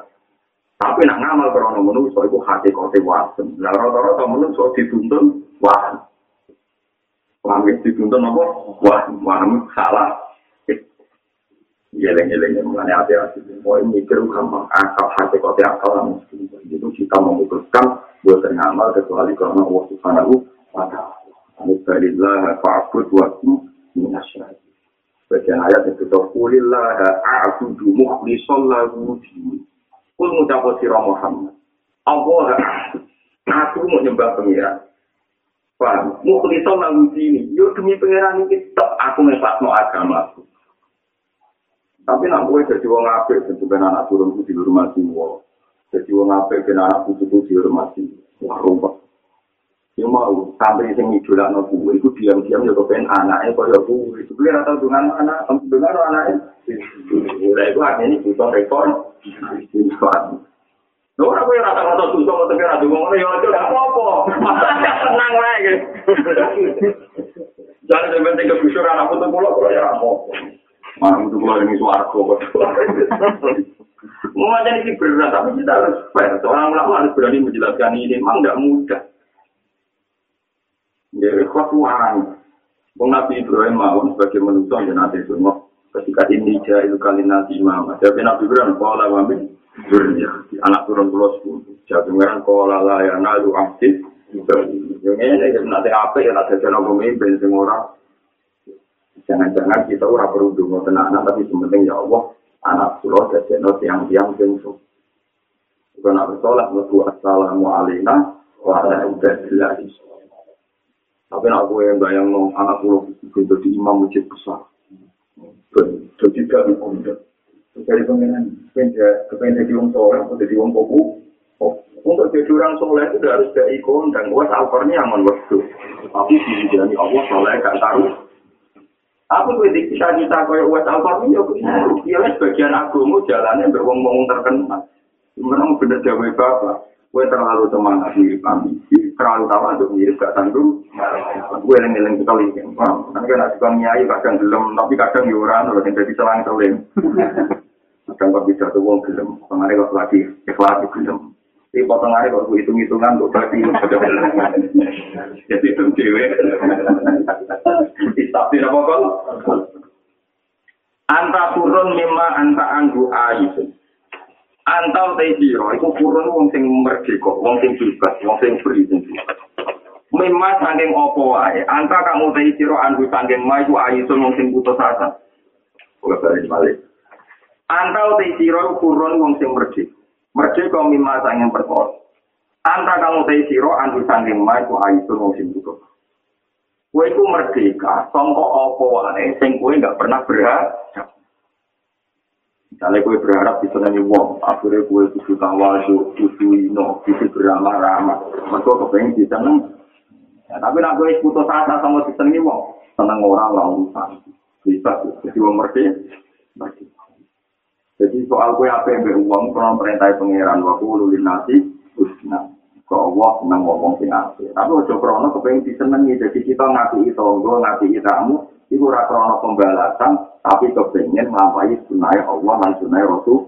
Tapi nak ngamal krana manusa iku hakikate wasem. Lah rata-rata manusa dituntun wasem. Paham dituntun apa? Wah, waham salah. Geleng-geleng mulane hati-hati. Mau mikir gampang akal hakikate akal mesti. Itu kita memutuskan buat ngamal kecuali karena Allah Subhanahu wa taala. Alhamdulillah fa'bud wa minasyarik. Bagian ayat itu tuh kulillah aku dulu mukhlisol lagu kul ngucap sira Muhammad. Allah aku mau nyembah pengiran paham? Mukhlisol lagu ini yo demi pengiran ini tetap aku ngepak no agama aku. Tapi nak gue jadi wong apik tentu anak turun di rumah wong jadi wong apik ben anak putu di rumah wah rumput Yang mau sampai sing idolak no kuwe, itu diam-diam ya kepen anaknya kaya kuwe. Itu kira tau dengan anak, dengan anaknya. Udah itu artinya ini butuh rekor. Lho ora kowe rata rata susah mau tegar adu ngono ya aja gak apa-apa. Tenang wae gitu. Jangan sampai tinggal busur anak putu kula kula ya apa. Mana putu kula ini swarga kok. Mau macam ini berat, tapi kita harus fair. Seorang ulama harus berani menjelaskan ini, memang tidak mudah. Ya, ikhlas orang. Wong Nabi Ibrahim mau sebagai manusia yang nanti semua. Ketika ini jahil kali nanti imam. Tapi Nabi Ibrahim kala wamin. Ya, anak turun pulau sepuluh. Jadi mereka kala lah ya nalu aktif. Yang ini nanti apa ya ada jalan pemimpin semua orang. Jangan-jangan kita ora perlu dungo tenanan tapi sementing ya Allah anak pulau jadi no tiang-tiang jengsu. Bukan aku sholat, assalamualaikum warahmatullahi wabarakatuh. Tapi nak gue yang bayang no anak pulau itu jadi imam masjid besar. Jadi gak dikondak. Dari pengenan, kepengen jadi orang soleh atau jadi orang kopu. Untuk jadi orang soleh itu harus dari kondang. Gue alkornya aman waktu. Tapi dijani Allah soleh gak taruh. Aku gue kita kita kaya wes alkornya ya begini. Dia sebagian agama jalannya berwong-wong terkenal. Memang bener jawab bapak. Gue terlalu semangat mirip kami. Terlalu tahu untuk mirip gak tanggung. Gue yang ngiling sekali. Kan kan suka nyai kadang gelem, tapi kadang yuran. Kalau yang jadi selang selim. Kadang kok bisa tuh wong gelem. Pengaruh kok lagi ikhlas gelem. Tapi potong hari kok hitung-hitungan kok berarti. Jadi itu cewek. Tapi apa kok? Anta turun mima anta anggu ayu. Antal te siro, iku purun wong sing merdeka, wong sing bebas, wong sing free sing. Memang saking opo wae, anta kamu te siro andu saking ma iku ayu wong sing putus asa. Ora bali balik. Antal te siro purun wong sing merdeka. Merdeka mimma saking perkara. Anta kamu te siro andu saking ma iku ayu wong sing putus. Kowe iku merdeka, sangka opo wae sing kowe gak pernah berhak. Misalnya gue berharap bisa nanya wong, akhirnya gue kudu tawadu, kudu ino, kudu beramah-ramah. Mereka kepengen bisa. Ya, tapi nak gue putus asa sama sistem ini wong, seneng orang orang urusan. Bisa, jadi wong merdi. Jadi soal gue apa yang beruang, kalau perintah pengiran, waktu ululin nasi, usna. Ke Allah seneng ngomong sing asli. Tapi ojo krono kepengen disenengi, jadi kita ngaku itu, gue ngaku itamu, itu rakrono pembalasan, tapi kepengen melampai sunai Allah dan sunai Rasul.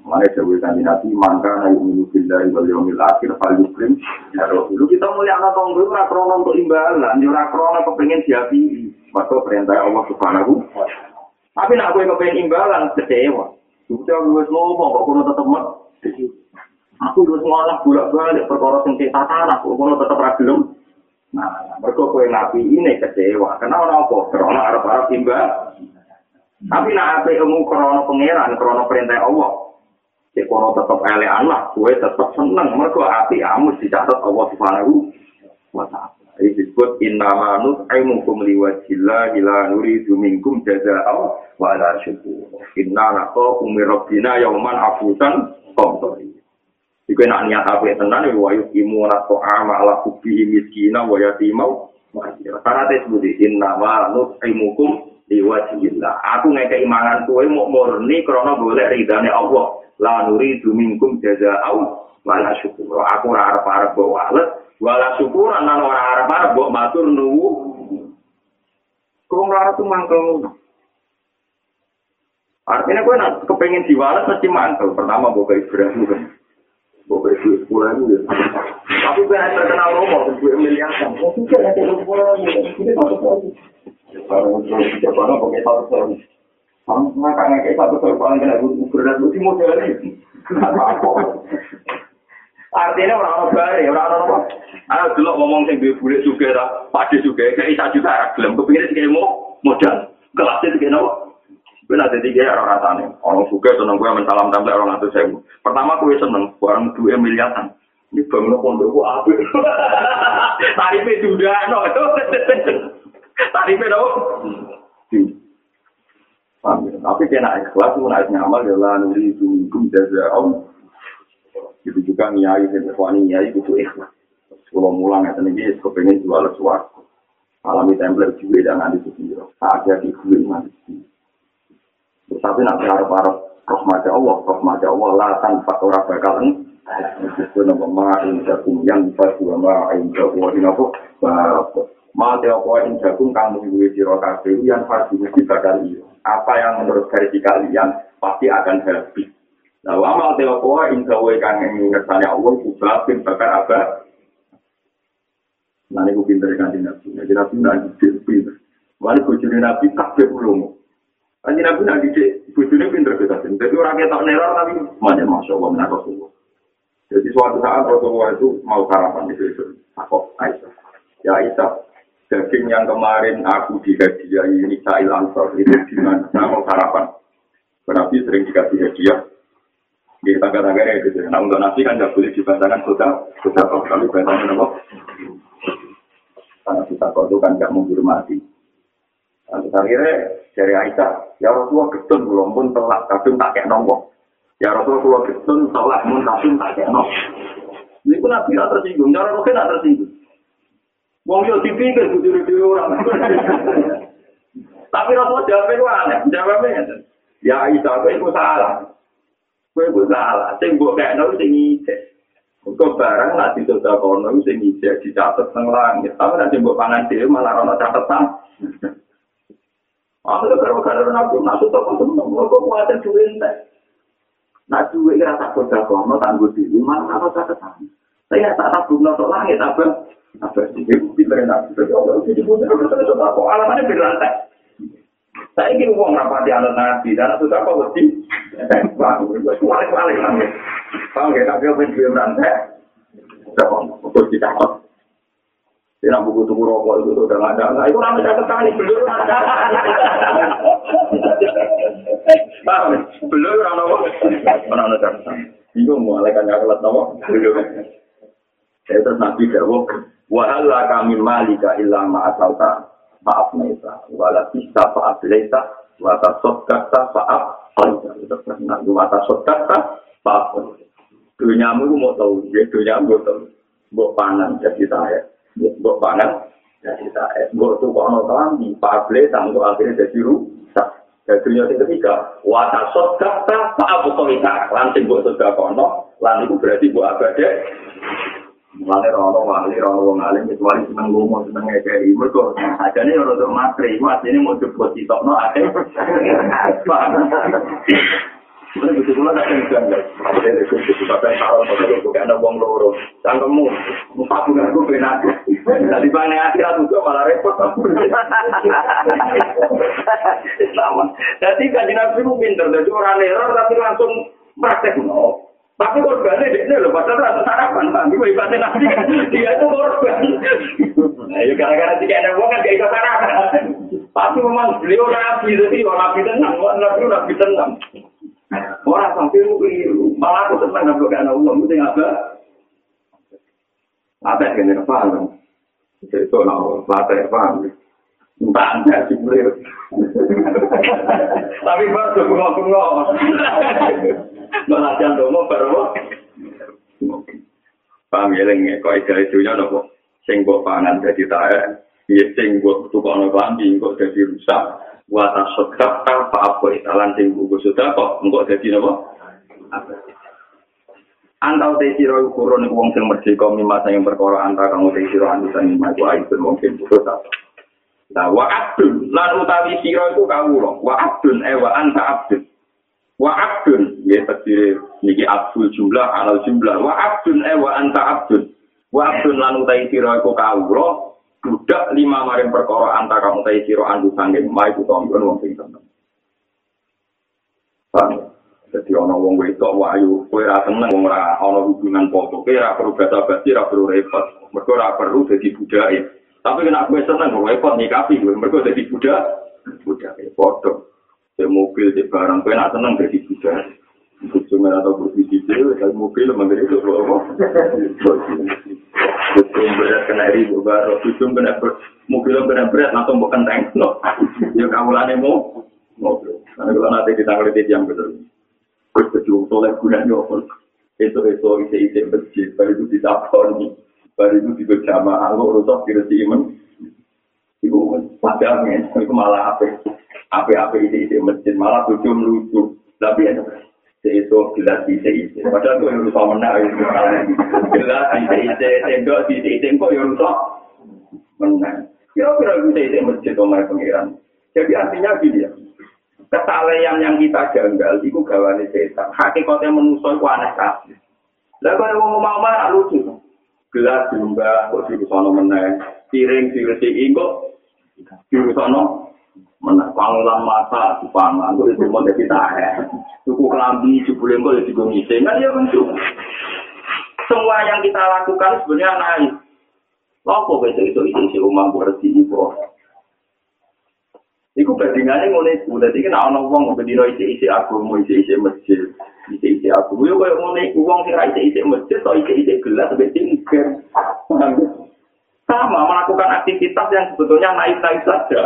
Mana dewi kanji nabi, maka nabi menuju dari wal akhir, fal yukrim, ya Rasul. Kita mulia anak tonggo, rakrono untuk imbalan, ya rakrono kepengen siapi, maka perintah Allah subhanahu Tapi nak gue kepengen imbalan, kecewa. Sudah gue ngomong, kok kuno tetep mat. Aku gue ngolah bolak-balik perkara sing tanah, kok kuno tetep ragelum. Nah, mereka kue ngapi ini kecewa. Orang apa? Karena arah-arah imbal. Tapi nak apa ilmu krono pangeran, krono perintah Allah. Cek kono tetep ele anak, gue tetep seneng. Mereka api amus dicatat Allah subhanahu wa ta'ala. Ini disebut innama nut'imukum liwajillah ila nuridu minkum jaza'aw wa la syukur. Inna nako umir rabbina yauman afusan komtori. Jika nak niat apa tenan ya wa yukimu nako ama ala kubihi miskina wa yatimau. Karena disebut innama nut'imukum liwajillah. Aku ngekei mangan kue mau murni karena boleh ridhani Allah. La nuridu minkum jaza'aw wa la syukur. Aku rara-rara bawa alat. wala syukuran nang ora arep-arep mbok matur nuwu kok ora tuh mangkel artinya gue nak kepengen diwales mesti mantel pertama boga Ibrahim kan boga Ibrahim pulang ya tapi gue ada kenal rumah gue miliar gue pikir ada rumah Artinya orang-orang bare, orang-orang apa? Ayo ngomong sing duwe bulik juga ta, pade juga, kayak isa juta ra gelem kepingin sing mau modal. Kelasnya sing nopo? Kowe nak dadi kaya ora rasane. Orang suka seneng kowe mensalam tampil orang atus sewu. Pertama kowe seneng barang duwe miliaran. Ini bangun pondok ku apik. Tarife no. Tarife no. Tapi kena ikhlas, menaik nyamal, ya lah, nuri itu, kum, jaza, om, itu juga nyai dan ikhwani nyai itu ikhlas. Kalau mulang ya ini kepengen jual suaraku. Alami templer juga dan nanti sendiri. Ada di gue nanti tapi nak berharap-harap rahmatnya Allah rahmatnya Allah lah tanpa orang bakalan itu nama ma'in jagung yang dua ma'in jagung ini apa Ma teopo ing jagung kang duwe sira kabeh yang pasti mesti bakal iya. Apa yang menurut versi kalian pasti akan habis. Nah, amal teopoa ing gawe kang ing ngersane Allah kubah bin bakar abad. Nah, ini pinter kan nabi. Jadi nabi didik pinter. Wali bojone nabi kabeh ulung. Kanjeng nabi nak didik bojone pinter kita. Jadi orang ketok neror semuanya masya Allah menarik Rasulullah. Jadi suatu saat Rasulullah itu mau sarapan di situ. Aku Aisyah. Ya Aisyah, daging yang kemarin aku dihadiahi Il Ansor itu di mana? mau sarapan. Nabi sering dikasih hadiah di tangga-tangga itu. Nah untuk nasi kan nggak boleh dibacakan sudah sudah kok kalau bacanya apa? Karena kita kok itu kan nggak menghormati. Nah, akhirnya dari Aisyah, ya Rasulullah getun belum pun telat kadung tak kayak nombok. Ya Rasulullah getun telat pun kadung tak kayak nombok. Ini pun nabi tidak tersinggung, cara mungkin tidak tersinggung. Wong yo dipikir butuh di orang. Tapi Rasulullah jawabnya aneh, jawabnya ya Aisyah, itu salah. Kowe kok salah, sing mbok kene sing ngicek. Kok barang nak ditoda kono sing ngicek dicatet nang langit. Tapi nek mbok pangan dhewe malah ana catetan. Aku lho karo karo nak nak tutuk kok temen kok kuwatir duwe entek. Nak duwe ora tak koda kono tanggo dhewe malah ana catetan. Saya tak tabung nang langit apa? Saya ingin uang apa di anak nabi, dan itu apa mesti? Kualik-kualik lagi. Kalau nggak tapi apa yang rantai? Terus kita apa? Dia nak buku tunggu rokok itu sudah nggak ada. Itu namanya saya ketani belum ada. Belum ada? Mana ada catatan? Itu mau nggak kelat nama? Belum. Saya terus nabi jawab. Wahalla kami malika illa ma'asalta maaf neta wala bisa faat leta wata kata faat laita itu pernah wata kata faat dunia mu mau tahu dia dunia mu tahu. Buat panen jadi saya buat panen jadi saya. Buat tuh kono kelambi faat leta untuk akhirnya jadi rusak. Jadi dunia ketiga wata kata faat laita langsung buat sudah kono lan itu berarti buat abade Mulane rono wali rono wong alim itu wali seneng ngomong seneng ngekei mergo ajane ora untuk materi asline mau coba ditokno ate. Mulane lucu kula tak bilang guys. Ada itu itu sampai taruh pada lu bukan ada wong loro. Cangkemmu, empat bulan aku benar. Tadi bang akhirat itu malah repot aku. Sama. Jadi kan itu pinter, jadi orang error tapi langsung praktek no. Tapi korbannya dia loh, padahal rasa sarapan, tapi gue ibadah nabi dia itu korban. Nah, ya gara-gara tiga anak kan gak ikut sarapan. Tapi memang beliau nabi, jadi orang nabi tenang, nabi nabi tenang. Orang sampai keliru, malah aku senang nabi gak ada uang, itu apa? Apa yang kena paham? Itu latih paham. Anda sih Tapi bengok-bengok. malah jantung mau baru paham ya lagi kok ide itunya nopo sing buat pangan jadi tae. Ya sing buat tukang nopo ambi kok jadi rusak. Buat asok apa apa italan sing buku sudah kok enggak jadi nopo Antau te siro ukuran wong sing merdeka mimasa yang perkara antara kamu te siro antusan mimasa itu aibun mungkin. putus apa. Nah, wa abdun, lan utawi siro itu kawulo, wa abdun, eh wa anta abdun. wa abdun ya tadi niki abdul jumlah alal jumlah wa abdun eh wa anta abdun wa abdun lan utai sira iku kawula budak lima maring perkara anta kamu utai sira andu sanging mai ku tombon wong sing seneng Jadi ana wong wedok wayu, kowe ra seneng wong ora ana hubungan foto, kowe ora perlu basa-basi, ora perlu repot. Mergo ora perlu dadi budake. Tapi nek kowe seneng kok repot nikapi kowe, mergo dadi budak, budake foto. di mobil di barang kue nak seneng jadi budak cuma atau berbisnis itu dari mobil mengenai itu apa Kucing berat kena ribu baru, kucing kena mobil kena berat langsung bukan tank no. Ya kamu lane mau mobil. Karena kalau nanti kita ngeliat itu yang benar. Terus kejuang soleh gunanya apa? Itu itu isi isi masjid, baru itu ditapon, baru itu juga jamaah, aku rusak kira sih iman. Ibu padahal itu malah apa? Apa-apa isi isi masjid malah tujuh melucu. Tapi ya, itu gelas isi isi. Padahal itu yang rusak menang. Gelas isi isi, tembok isi isi, kok yang rusak menang. Kira-kira isi isi masjid omai pengiran. Jadi artinya gini ya. Kesalehan yang kita janggal, itu gawane setan. Hakikatnya manusia itu aneh kasih. Lah kalau mau mau lucu. Gelas diumbah, kok dirusak menang. Piring diresiin kok dirusak menang pangulan masa di pangan gue itu mau jadi tahe. Suku kelambi jebule gue jadi gue kan ya bentuk semua yang kita lakukan sebenarnya naik. Lopo besok itu itu isi rumah bersih ibu. Iku bandingannya mulai itu, jadi kan orang uang berdino isi isi aku mau isi isi masjid, isi isi aku. Yo kayak mulai uang kira isi isi masjid, atau isi isi gelas, sampai tinggal. Sama melakukan aktivitas yang sebetulnya naik naik saja.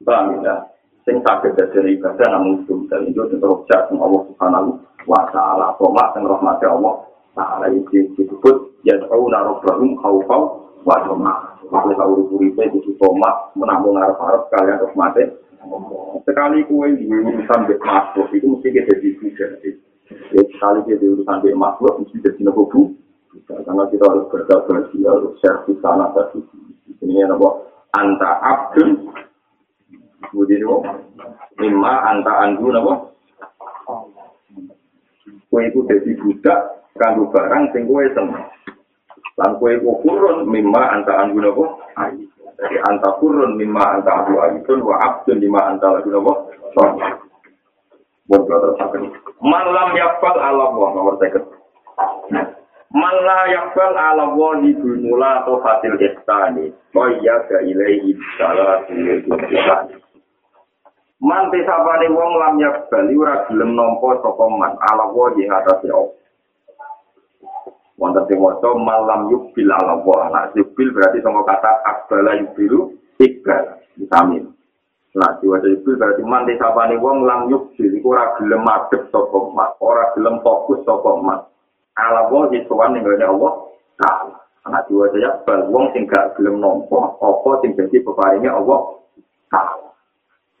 Paham ya? Sing sakit dari ibadah namun dan itu tetap jak Allah Subhanahu wa taala. Koma sing rahmat Allah taala iki disebut ya tahu naruh wa tama. Kalau tahu uripe itu koma menambung arep-arep kalian rahmate. Sekali kue di urusan bek makhluk itu mesti kita diskusi. Ya, sekali kita urusan bek makhluk mesti jadi nopo Karena kita harus berdakwah, harus servis sana tadi. Ini apa? Anta abdun Budi itu lima anta andu napa? Kue itu jadi budak kanggo barang sing kue seneng. Lan kue kurun mimma anta andu napa? Jadi anta kurun mimma anta andu ayun wa abdun lima anta lagu napa? Malam yakfal ala Allah nomor seket. Mala yakfal ala Allah ibunula atau hasil. Kau iya ke ilaihi salah Man tisapane wong lam yak bali ora gelem nampa sapa man ala wa ing atase Allah. Wonten sing maca malam yubil wa. Nah, yubil berarti sama kata akbala yubilu ikbal. Vitamin. Nah, diwaca yubil berarti man tisapane wong lam yubil iku ora gelem madhep sapa man, ora gelem fokus sapa man. Ala wa ing sowan ning Allah. Nah, diwaca ya wong sing gak gelem nampa apa sing dadi peparinge Allah Ta'ala.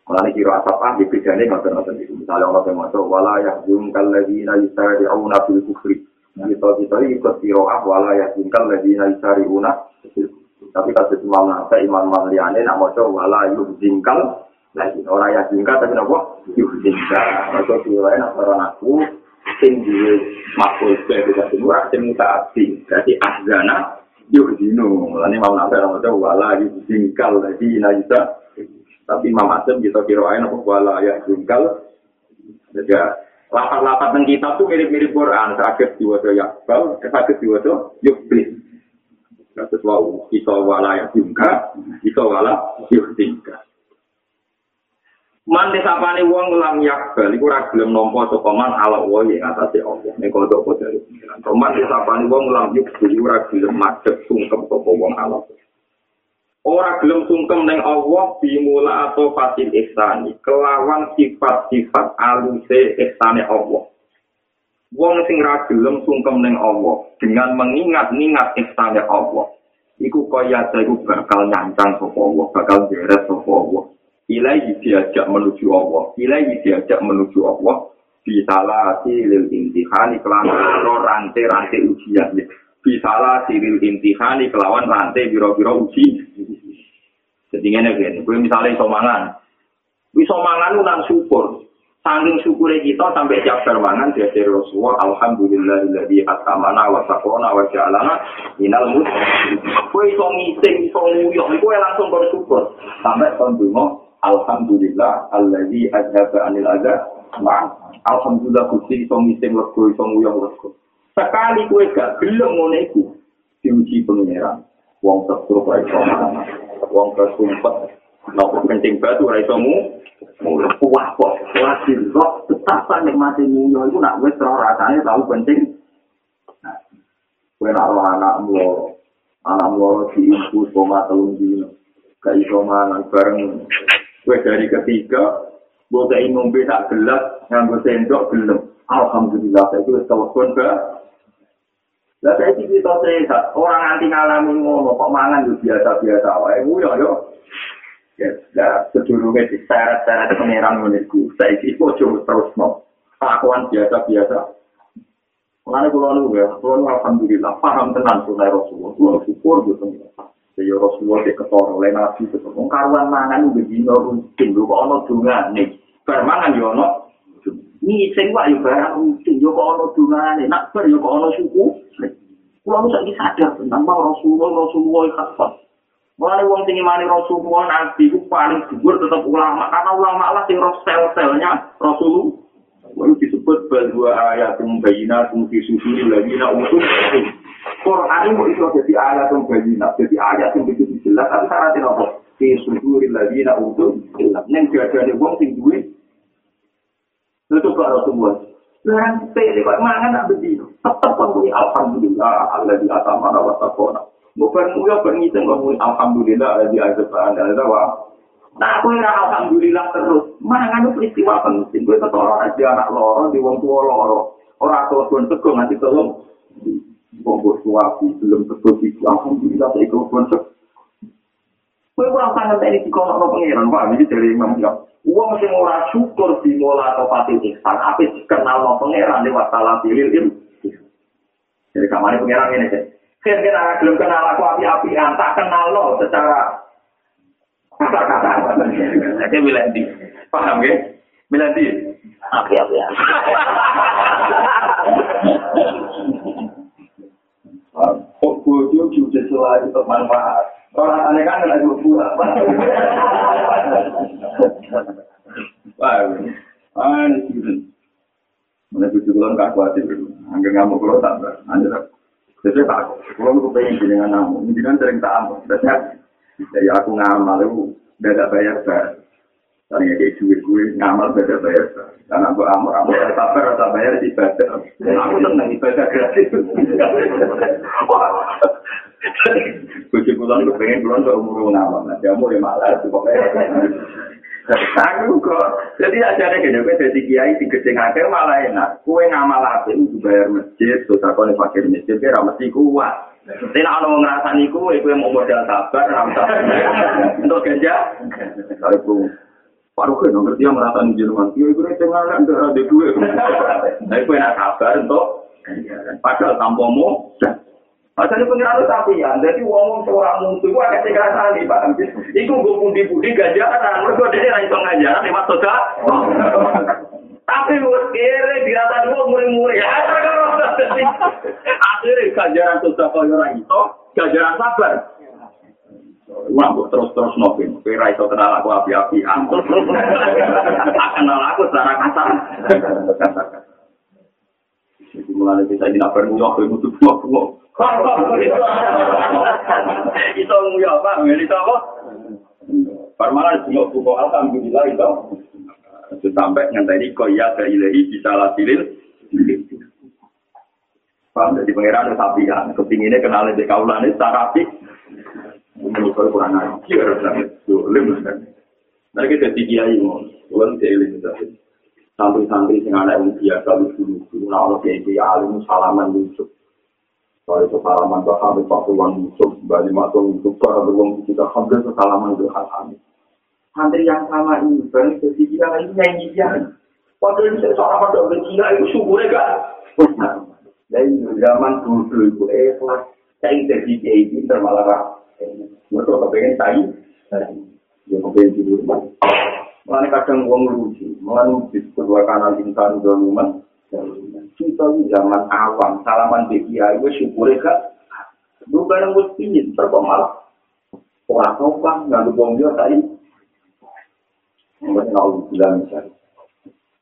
Mulane kira asap ah dibedane ngoten-ngoten itu. Misalnya Allah yang masuk wala yahzum kalladzina yusari'una fil kufri. Kita kita ikut kiroah wala yahzum kalladzina yusari'una Tapi kalau imam nasa imam maliane nak maca wala yahzum kal lagi. Orang ya jingka tapi apa yuk jingka atau diwain orang aku duwe makul sebagai kita semua sing mutaati jadi ahzana yuk dino ini mau nafsu orang itu wala yuk jingkal lagi bisa tapi Imam Asim kita kirain apa wala ya jingkal jadi lapat-lapat tentang kitab tuh mirip-mirip Quran sakit diwasa yakbal sakit diwasa yukblis Kasus wau, kita wala ya jingka, kita wala yuk jingka. Man desapane wong lam yakbal iku ora gelem nampa sapa man ala wa ing atase Allah. Nek kodok kodok pengiran. Man desapane wong lam yakbal iku ora gelem madhep sungkem sapa wong ala. Ora gelem sungkem ning Allah bimula atau fasil ihsani kelawan sifat-sifat aluse ihsane Allah. Wong sing ra gelem sungkem ning Allah dengan mengingat-ingat ihsane Allah. Iku kaya iku bakal nyancang sapa Allah, bakal deres sapa Allah. ilaihi diajak menuju Allah ilaihi diajak menuju Allah bisalah silil intihani kelawan rantai-rantai ujian bisalah silil intihani kelawan rantai biro-biro uji. Jadi ini kan gue misalnya iso mangan. Iso mangan lu nang syukur. Sangking syukurnya kita sampai jabar mangan dari Rasulullah Alhamdulillahilladzi atamana wa saqona wa ja'alana minal muslimin. Kowe iso ngising iso nguyok, kowe langsung bersyukur sampai kon Alhamdulillah alladzi adzaba anil adza ma Alhamdulillah Gusti iso ngising lego iso nguyong lego. Sekali kowe gak gelem ngene iku diuji pangeran. Wong terus ora iso Wong kesumpet nopo kencing batu ora iso mu. Mulo kuah kok lagi roh betapa nikmati munyo iku nak wis ora rasane tau penting. Kowe nak anakmu anakmu diimpus koma telung dino. Kayak iso mangan bareng Kue dari ketiga, buat ingin tak gelas, nganggo sendok gelem. Alhamdulillah, saya itu telepon ke. Lah saya sih kita sehat, orang nanti ngalami ngono, kok mangan itu biasa-biasa, wae ya yo. Ya, ya sedurunge diseret-seret pengiran menurutku, saya sih kok terus no. Kelakuan biasa-biasa. Mengenai pulau nu ya, pulau alhamdulillah paham tenan sunai Rasulullah, pulau syukur gitu. Ya Rasulullah di ketor oleh Nabi itu. Wong karuan mangan begini rutin. Lu kok ono dungane. Bar mangan yo ono. Ngising wae yo barang rutin. Yo kok ono dungane. Nak bar yo kok ono suku. Kulo sak sadar tentang Rasulullah Rasulullah khafat. Mulane wong sing imani Rasulullah Nabi ku paling dhuwur tetep ulama karena ulama lah sing sel-selnya Rasulullah. Lalu disebut bahwa ayat bayina fi suduri lagi nak utuh. Quran ini mau itu jadi ayat yang bayina, jadi ayat yang begitu jelas. Tapi syaratnya apa? Fi lagi nak utuh. Neng ada wong sing. Itu kalau semua. Larang sepele, kok mangan nak begini. Tetap pun Alhamdulillah, Allah di atas mana watakona. Bukan mulia berngisen, Alhamdulillah, Allah di atas mana watakona. Nah, aku ora alhamdulillah terus. Mana itu peristiwa penting. Gue ketolong aja anak loro di wong tua loro. Orang tua pun teguh nanti tolong. Wong tua belum teguh di alhamdulillah saya ikut Gue kurang sangat ini di kono no pengiran pak. Jadi dari imam ya. Uang mesti ora syukur di mola atau pati ihsan. Apa kenal no pengiran di wasalah pilih ilmu. Jadi kamarnya pengiran ini sih. Kira-kira belum kenal aku api-api, tak kenal lo secara kata-kata. Saya bilang di, paham ya? Bilang di. Oke, oke. Kok bodoh juga selalu bermanfaat. Orang aneh kan lagi buat. Wah, ini sih. Mana cucu kulon gak khawatir, angger ngamuk kulon tak ber, anjir. Jadi tak, kulon kepengen jenengan namu, ini kan sering tak amuk, Jadi aku ngamal itu beda bayar bar. Tanya kayak duit gue ngamal beda bayar bar. Karena aku amor amor sabar rasa bayar di ibadah. Aku seneng ibadah gratis. Kuci bulan gue pengen bulan ke umur ngamal. Nah, umur ya pokoknya. Aku kok, jadi ajarnya gini, gue jadi kiai di gedeng akhir malah enak. Kue ngamal apa itu bayar masjid, terus aku nih fakir masjid, kira mesti kuat. Tapi nak ono ngrasani ku iku mau modal sabar ramsa. Untuk ganja. Kalau ku Paruh kan ngerti yang ngrasani Jerman. Yo iku nek tengah ndak ada duit. Tapi ku enak sabar untuk padahal tanpamu Masanya pengiran sapian, jadi uang seorang musuh itu agak sekerasani, Pak. Itu gue pundi-pundi gajaran, mereka dia langsung ngajaran, lewat soda. Tapi gue kere, dirasa dua muri-muri. Akhirnya gajaran soda kau orang itu, gajaran sabar. Wah, terus-terus nopin. Kira itu kenal aku api-api. Kenal aku secara kasar. Mulai kita apa yang itu butuh buah Itu nguyo apa? Ngeli apa? Parmalan juga buku alhamdulillah itu. Sampai ngenteni koya ke ilahi bisa lasilin. Paham jadi pangeran sapian. Kepinginnya kenal di kaulan ini secara apik. Menurut kurang ajar. Dolim. Nah kita tiga ini. Tuhan seiling. Santri-santri yang ada yang biasa lucu-lucu. Nah, kalau kayak alim salaman lucu. Kalau itu salaman ke Habib Pasuwan Yusuf, Bali Matung Yusuf, para beruang kita hampir ke salaman ke Hasan. Santri yang sama ini, berarti ke dia ini nyanyi dia. Padahal ini seorang pada berkira itu syukurnya kan. Dari zaman dulu itu ikhlas, saya jadi kiai pinter malah Mereka kepengen saya, dia kepengen tidur. Mulai kadang uang lucu, mulai disebut dua kanan insan doluman, kita zaman awam, salaman di kiai, gue syukur ya Lu barang gue pingin, terkok malah. Orang sopan, nggak lu bong dia tadi. Mungkin aku bilang misalnya.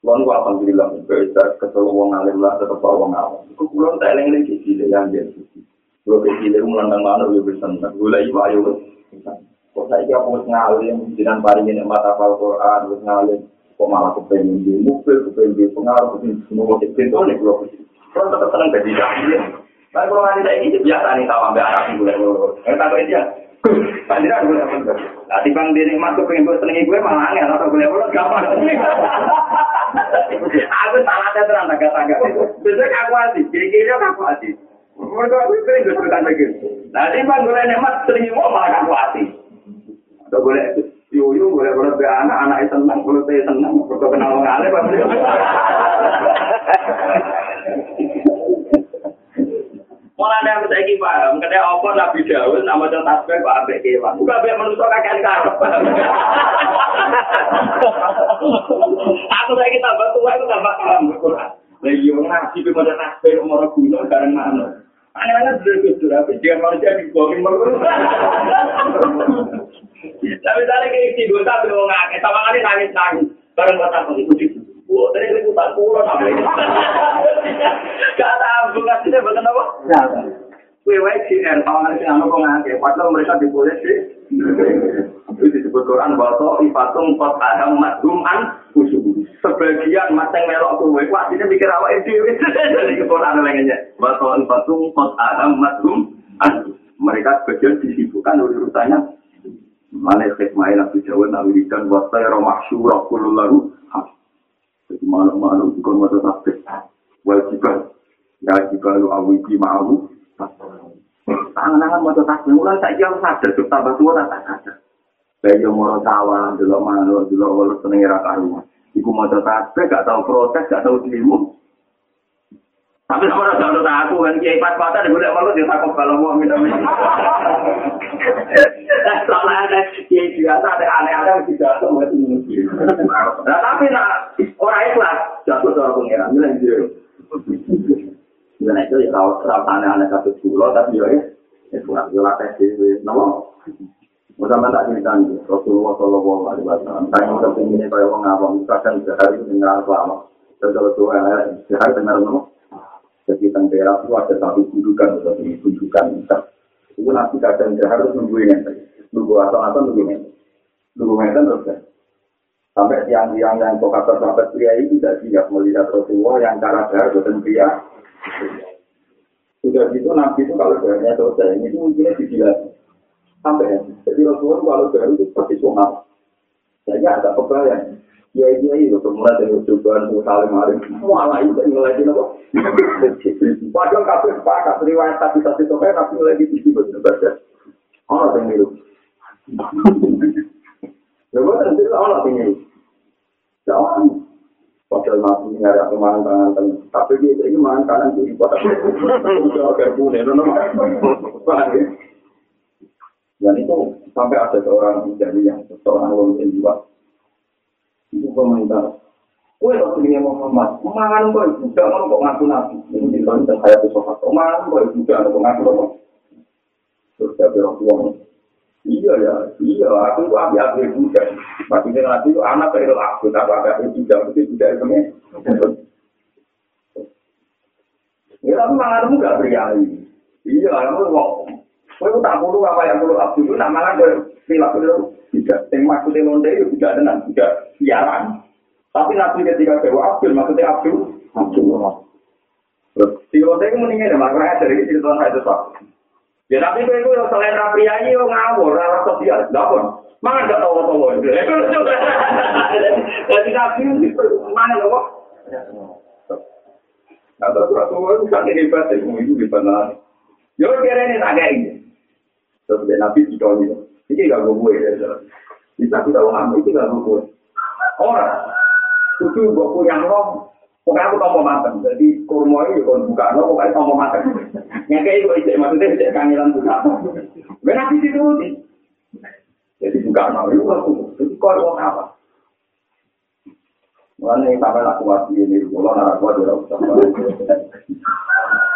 Kulon gue alhamdulillah, bisa ketemu wong alim lah, tetap wong awam. Kulon tak eleng lagi sih, yang dia sih. Gue kecil, gue melantang mana, gue bisa senang. Gue lagi ayo, kok saya aku ngalim, dengan paringin mata Al-Quran, gue ngalim. Kok malah kepengen di mobil, kepengen di pengaruh, kepengen di semua motif pintu nih kalau ke sini. Kalau tetap seneng jadi dahil. Tapi kalau nanti saya ini biasa nih sama ambil arah yang boleh boleh. Yang tak dia. Tadi kan boleh boleh. Nanti bang dia nih masuk pengen gue senengi gue malah angin atau boleh boleh gampang. Aku salah ada terang agak agak. Biasanya aku hati, kiri-kiri aku hati. Mereka aku sering gue suka begitu. Nanti bang gue nih mas senengi gue malah aku hati. Atau boleh Yuyu boleh boleh be anak anak itu senang, boleh saya senang, berkau kenal mengalir pasti. Mulai ada yang saya paham, kedai apa Nabi Daud nama contoh tasbih kok abek kewan. Bukan abek manusia kakek karep. Aku saya tambah tua itu tambah paham orang ngaji itu mau tasbih umur guna bareng mana. Aneh-aneh sudah kusur, tapi dia manusia dibuangin malu. Tapi tadi kayak si dosa belum ngake, sama kali nangis nangis. Bareng kata aku ikut itu. Wah, dari itu tak pulau apa ini? Gak tahu, gak sih betul apa? Kue wae sih, dan sama kali si anak kok ngake. Padahal mereka diboleh sih. Itu disebut Quran bahwa ifatung kot adam madhum an. Sebagian mateng melok kue, wah ini mikir awak itu. Jadi Quran lainnya. Bahwa ifatung kot adam madhum an mereka sebagian disibukkan urusannya. Mana khidmah Nabi Jawa Nabi Ridan Wasta ya mahsyurah kulul lalu. Jadi malu-malu juga mata tasbih Wajibah Ya jika lu awiji ma'ahu Tangan-tangan mata tasbih Mulai saya jauh sadar tambah tua tak sadar Kayak yang mau tawa Dulu malu Dulu walau seneng raka rumah Iku mata tasbih Gak tahu protes Gak tahu dirimu Tapi sama ada satu aku kan kiai pas patah di bulan malu dia takut kalau mau minta minta. Soalnya ada kiai biasa ada aneh-aneh tidak semua itu Nah tapi nak orang ikhlas jatuh orang pengiran bilang dia. Bilang itu ya kalau terlalu aneh-aneh satu pulau tapi ya ya kurang jelas sih, nama. Mudah tak cerita nih, Rasulullah Shallallahu Alaihi Wasallam. Saya mau kepingin kayak orang awam, misalkan sehari dengar. Dan kalau tuh sehari dengar nama, Jadi tentera itu ada satu kudukan, satu kudukan. Itu nanti kadang harus nunggu ini. Nunggu atau-atau nunggu ini. Nunggu ini terus ya. Sampai tiang-tiang yang kata sahabat pria ini tidak siap melihat Rasulullah yang cara dia bukan pria. Sudah gitu Nabi itu kalau darahnya selesai, ini mungkinnya dijelas. Sampai ya. Jadi Rasulullah kalau darah itu seperti sunat. Jadi agak kebayang. Ya iya itu mulai dari tuh saling maring semua lah itu nilai itu apa? Padahal kafe sepakat riwayat tapi satu sampai tapi itu sih betul baca. Oh yang miru. Ya buat nanti orang yang miru. Jangan. Padahal nabi nyari aku mangan tangan tengah. Tapi dia ini mangan kanan kiri pada. Udah agak punya, ya? Dan itu sampai ada seorang menjadi yang seorang lulusin juga. Itu komentar. Kue Rasulullah Muhammad, mangan kok juga mau kok ngaku nabi. Ini di dalam saya tuh sobat. Mangan kok juga mau ngaku nabi. Terus saya bilang, Iya ya, iya aku itu api api juga. Maksudnya nanti itu anak itu aku, tapi api api juga itu tidak itu nih. Ya tapi mangarmu gak priayi. Iya, kamu kok. Kau tak perlu apa yang perlu aku itu nak mangan kau pilak itu tidak. Yang maksudnya lonte itu tidak tenang, tidak siaran. Tapi nanti ketika dewa Abdul, maksudnya Abdul, Abdul. Terus si lonte itu mendingan ya, makanya dari itu cerita saya itu Ya tapi kowe iku selain ra priyayi yo ngawur, ra sosial, ndapun. Mangan gak tahu-tahu itu. Jadi nabi mana lho kok? Nah, terus Rasulullah itu kan hebat, itu itu hebat lah. Yo kira ini tak kayak. Terus dia nabi itu ini. Ini gak gue ya. Bisa kita ngomong, ini gak gue. Orang, itu gue punya roh, Pokoknya aku tombol mateng, jadi kurma itu kalau buka, no, pokoknya tombol mateng. Yang kayak itu, itu maksudnya itu kangelan buka. Ben nabi itu Jadi buka, no, itu aku. Jadi kau mau apa? Mulanya yang sampai aku mati ini, kalau nara gua dia usah.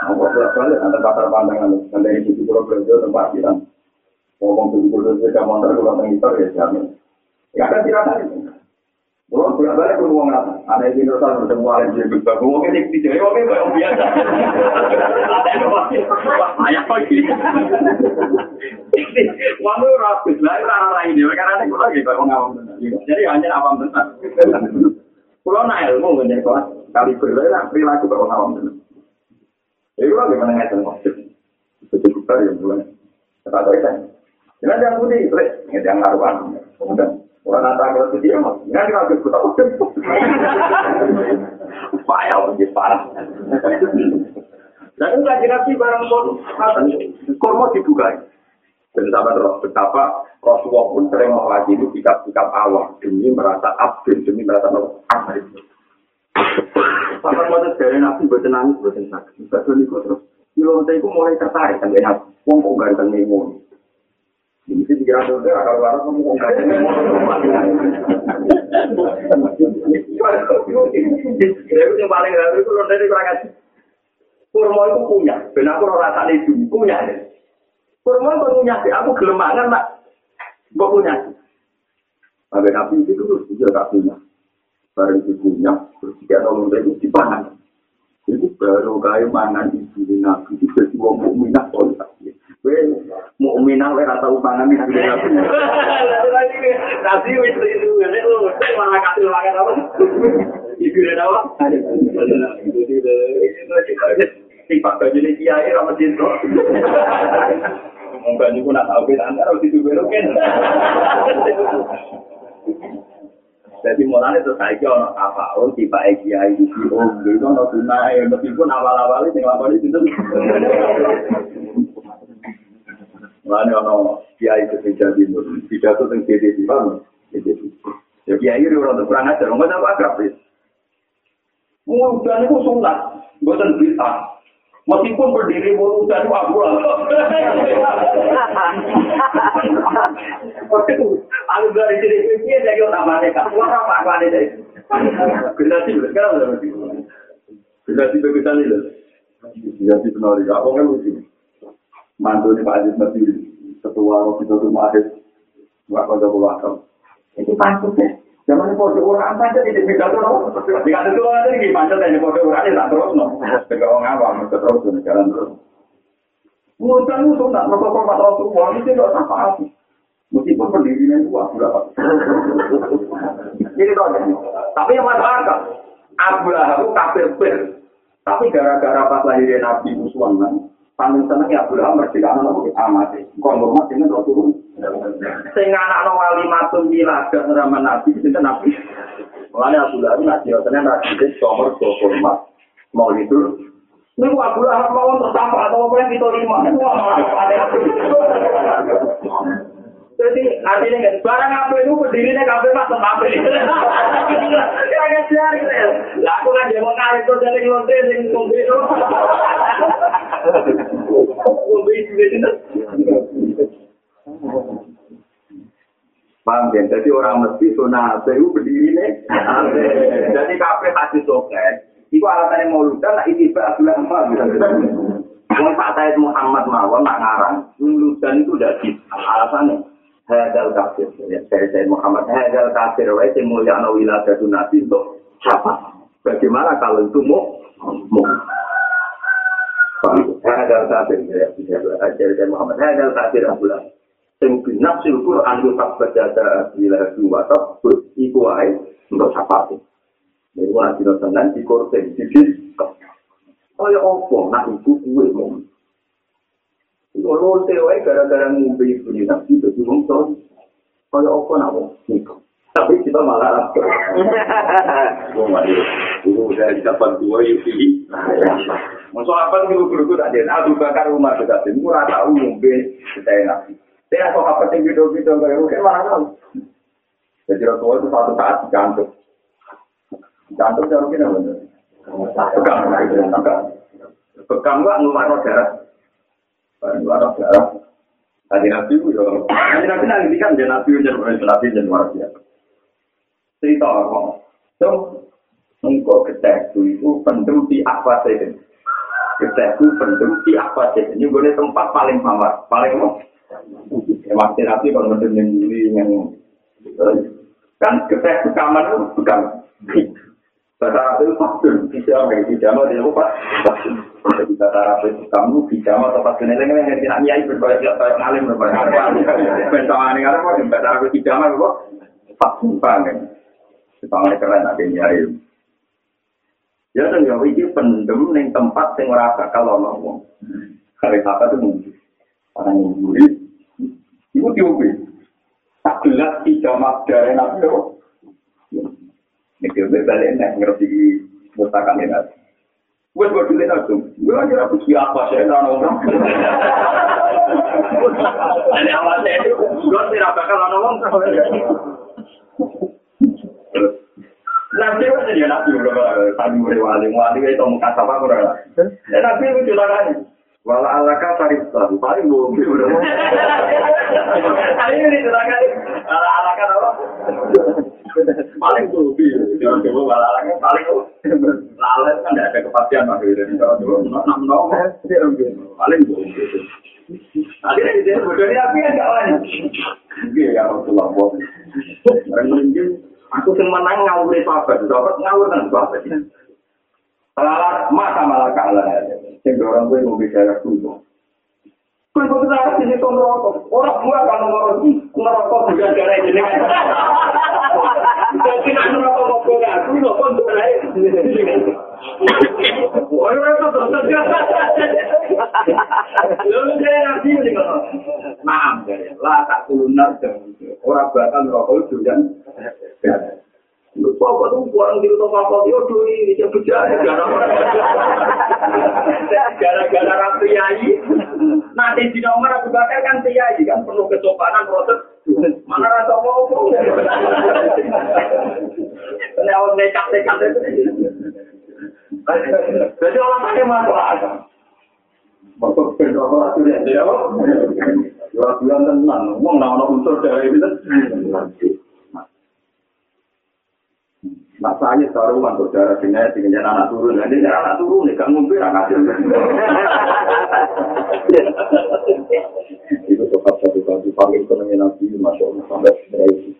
Aku bolak balik antar pasar pandangan, dan dari situ kalau belajar tempat kita. Ngomong tujuh puluh tujuh jam antar kalau mengitar ya jamin. Ya ada tirakan Kalau bolak balik pun uang rata, ada yang tidak usah bertemu alim jadi juga. Gue mungkin di sini, gue mungkin yang biasa. Ada yang masih, ayah lagi. Wantu rapis, lah itu arah ini, karena ada gue lagi kalau ngawam Jadi hanya apa benar. Kalau nak ilmu menjadi kelas kali berlalu, perilaku kalau ngawam benar. Jadi gue lagi menengah dan maksud. Juga ya bulan. Kata gue kan. Jangan jangan putih, itu yang ngaruhan. Kemudian Orang nata kalau dia mas, nggak kita harus kita udah. Payah parah. Dan itu lagi nabi barang pun, kormo dibuka. Dan sama betapa Rasulullah pun sering itu sikap-sikap awam demi merasa abdul, demi merasa abdul. Sampai mau dari nabi buat nangis, buat sakit. Bagian itu terus, Ilonte itu mulai tertarik sampai nabi. Wong kok ganteng nih Ini pikiran itu akal ada Itu. Kurma itu punya, ben aku rasa itu punya. Kurma itu punya aku gelemangan nak, gue punya. Tapi nabi itu terus juga gak punya. Itu punya, terus dia tolong itu dipangan. Itu baru kayak mangan ibu nabi itu jadi wong mukminah kualitas. mau minang lek ora tau pangan iki dhewe. Nasi wis itu ngene lho, malah kasih makan apa? Iku lek apa? Sing pak baju ini kiai ra mesti to. Monggo niku nak tau pisan karo ditubero kan. Jadi mulanya itu saya kira apa oh tiba kiai di om itu no tunai meskipun awal-awal itu awal itu Mulane ana kiai ketika timur, tidak tuh teng kiri di? Ya kiai ini orang kurang ajar, nggak apa sih. Mudah itu sunat, bukan bisa. Meskipun berdiri dan aku lah. Aku dari sini dia jadi orang mereka. Wah apa apa ada dari. Generasi sekarang udah mati. Generasi begitu nih loh. Generasi penari, apa kan lucu? mantu ini Pak Aziz Nabi, ketua Robi Dodo Mahir, Mbak Kota Pulakam. Itu pantas ya. Zaman itu kode orang saja tidak bisa tuh, no. Jika itu ada lagi pantas dan kode orang ini tak terus, no. Jika orang awam, terus jalan terus. Mudah itu tak merokok format Rasulullah itu tidak apa-apa. Meskipun pendirinya itu aku dapat. Ini tahu Tapi yang masyarakat, Abu Lahab kafir Tapi gara-gara pas lahirnya Nabi Muhammad, paling seneng ya Abraham merdeka anak nabi amat kok ngomong dengan roh turun sing anak no wali matun bila ke nabi itu nabi mulanya Abdullah nabi ternyata nabi itu nomor dua empat mau itu ini gua Abdullah mau untuk sampah atau apa yang diterima Jadi artinya kan barang apa itu berdirinya kafe mas apa ini? Ya kan cari Lah aku kan dia mau kali itu dari lonte dari ngombe itu. Itu itu. Paham kan? Jadi orang mesti zona itu berdiri nih. Jadi kafe hati soket. Iku alasannya mau ludah, nah ini Abdullah Amal. Wong Pak Said Muhammad mawon nak ngarang, lulusan itu udah di alasannya. Hadal kafir, ya, dari Said Muhammad, hadal kafir, wa sing mulia no wilayah nabi untuk siapa? Bagaimana kalau itu mau mau? Hadal kafir, ya, dari Said Muhammad, hadal kafir, Abdullah. Sing binafsil Quran itu tak berjata wilayah dua, atau iku wae untuk siapa? Jadi wajib nonton di korten, di Kaya apa nak ibu kue mau. Iku lonte wae gara-gara ngombe ibu ni nabi dadi wong to. Kaya apa nak wong niku. Tapi kita malah rasa. Wong mari. Ibu udah dapat dua yuki. Masuk apa nih guru-guru tak ada. Abu Bakar juga sih. Murah tahu ngombe kita nabi. Saya kok apa sih video-video kayak mungkin mana tahu. Jadi Rasulullah itu satu saat dicantum. Dicantum jauh kita bener. Pegang, pegang. Pegang gua ngeluar darah. Ngeluar darah. Tadi nabi itu, tadi nabi nanti kan dia nabi ujar nabi dan luar biasa. Cerita apa? So, engkau itu pendem di apa saja. Keteku pendem di apa saja. Ini gue tempat paling mamar, paling mau. Waktu nabi kalau yang diri yang kan keteku kamar itu bukan Bahasa Arab itu faktur, bijama, bijama dia lupa. Jadi bahasa Arab itu kamu bijama atau faktur ini yang ngerti nak nyai kayak ngalim berbagai ngalim. Bentangan ini ada kok, bahasa Arab itu bijama kok faktur banget. Sepangat keren ada nyai. Ya kan ya ini pendem ning tempat ora bakal ono wong. Kare apa tuh mungkin. Orang yang. Ibu diubi. Tak gelas bijama dari nabi Ini gue balik nih ngerti mustahkan ini. Gue gue dulu itu, gue aja aku sih apa sih kan orang. Ini awalnya itu, gue tidak bakal orang. Nabi itu dia nabi udah tadi udah wali wali itu muka sama kurang. Ya nabi itu juga kan. Wala alaka tarif tahu paling bohong Hari ini juga kan. Wala alaka apa? paling gobi jangan coba balalangnya paling lalat kan tidak ada kepastian gitu kalau dulu enam enam paling gobi akhirnya di sini bodoh ini api kan gak lain. Iya ya bos mungkin aku sing menang ngawur itu apa dapat ngawur kan apa lalat mata malah kalah. Sing orang gue mau bicara dulu Kau itu harus jadi rokok. Orang buat kalau mau ngerokok bukan cara jenengan. Jadi nak ngerokok mau bukan aku ngerokok untuk lain. Orang itu terus Lalu saya nanti ini kalau maaf lah tak tulunar orang bakal ngerokok itu kan. Lu apa tuh orang di rumah apa dia tuh ini dia bicara gara-gara rapiai. Nanti di nomor aku bakal kan priai kan penuh kecobanan proses. Mana rasa mau Lewat nekat-nekat itu. Jadi orang tanya akal. Masuk ke nomor itu dia dia. Jual-jualan tenang, ngomong nama unsur dari itu. Nah saya baru untuk darah dengan dengan anak turun, nanti anak turun nih, kamu ngumpi anak hasil. Itu tetap satu kali paling ekonomi nabi, masya Allah sampai seperti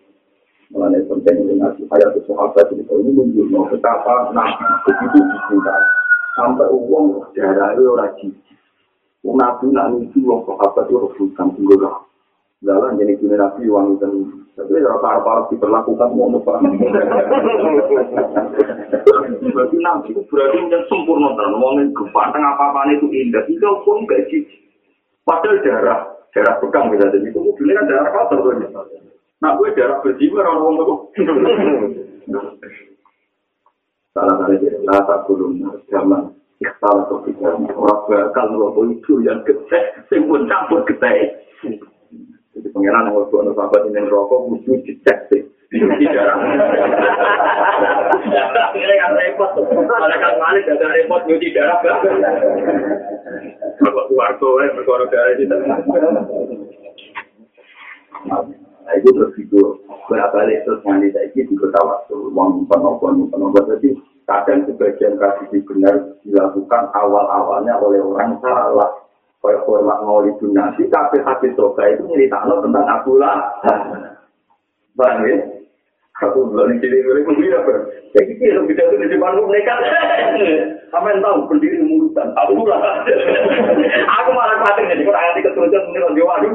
Mengenai penting ini nabi, ayat itu sahabat itu ini menunjukkan betapa nabi begitu dicintai. Sampai uang darah itu orang. Nabi nak nuju uang sahabat itu rebutan tinggal Jalan jadi kini nabi uang itu. Tapi kalau para para diperlakukan mau apa? Berarti nabi itu berarti menjadi sempurna dan uangnya gempanteng apa apa itu indah. Itu pun gaji. Padahal darah darah pegang bisa jadi itu mobilnya kan darah kotor. Nah gue darah bersih orang orang itu. Salah kali dia rasa belum zaman salah satu orang bakal ngerokok itu yang yang pun campur gede. Pengiran yang waktu sahabat ini rokok, musuh dicek sih. Darah. Akhirnya kan repot. Ada kan malik, ada repot, nyuci darah. Bapak keluarga, ya, berkorok darah itu. Nah, itu terus itu. Berbalik terus nganti saya itu juga tahu. Uang penopon, penopon. Jadi, kadang sebagian kasus benar dilakukan awal-awalnya oleh orang salah. Kayak hormat ngawali dunasi, tapi hati soka itu nyeritakno tentang Lahab. Paham ya? Aku belum jadi gue itu tidak ber. Saya kira lebih dari di depan nekat. Sampai tahu berdiri murutan. Aku lah. Aku malah khawatir jadi kurang hati ketujuan menurut dia. Waduh,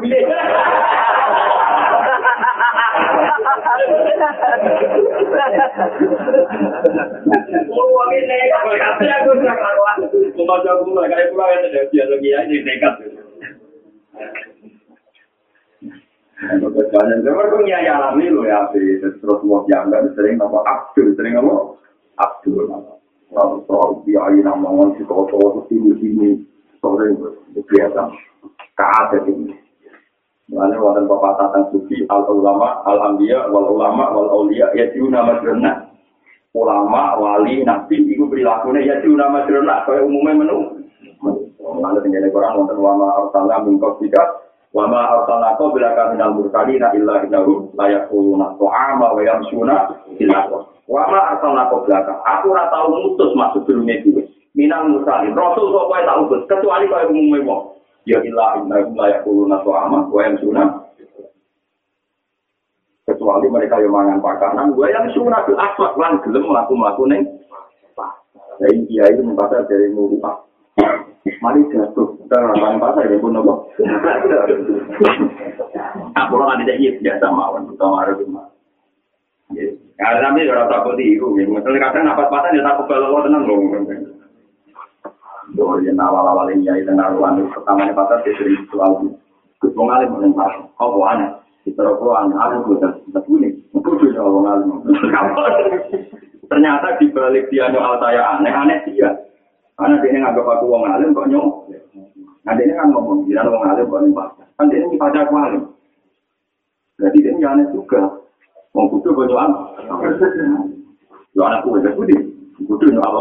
Lalu soal biaya nama si kau-kau sini sini sore biasa kaat ini. Mulanya wadah bapak tentang sufi al ulama al ambia wal ulama wal aulia ya itu nama jerna. Ulama wali nabi itu perilakunya ya itu nama jerna. Kau umumnya menu. Mulanya tinggal orang wonten ulama arsalna mingkau tidak Wama arsalnaka bila kami nal mursalina illa innahum la yaquluna ta'ama wa yamsuna ila Wama arsalnaka bila aku ora tau mutus maksud durunge dhewe. Minal mursalin rasul kok kowe tak utus kecuali kowe umume wong. Ya illa innahum la yaquluna ta'ama wa yamsuna kecuali mereka yang mangan pakanan gue yang sunah bil aswad. Lan gelem mlaku mlaku ning Jadi dia itu membaca dari muruah Mari jatuh, kita ngelakuin pasar ya pun apa? Aku lo nanti jadi biasa mawon, kita marah cuma. Ya, tapi kalau takut itu, misalnya kadang apa pasar ya takut kalau tenang loh. Doa yang awal-awal ini ya, dengan ruang pertama pasar dia sering selalu ketemu alim dengan pasar. Oh, aneh. Kita rokokan, aku juga tidak boleh. Aku juga ngomong Ternyata di balik dia nyual saya aneh-aneh dia. Karena dia nganggap aku wong alim kok nyong. Nah dia kan ngomong, dia wong alim kok nyong. Kan dia ini pada aku alim. Jadi dia nyane juga. Wong kudu kok nyong. Lo anakku udah kudu. Kudu nyong apa?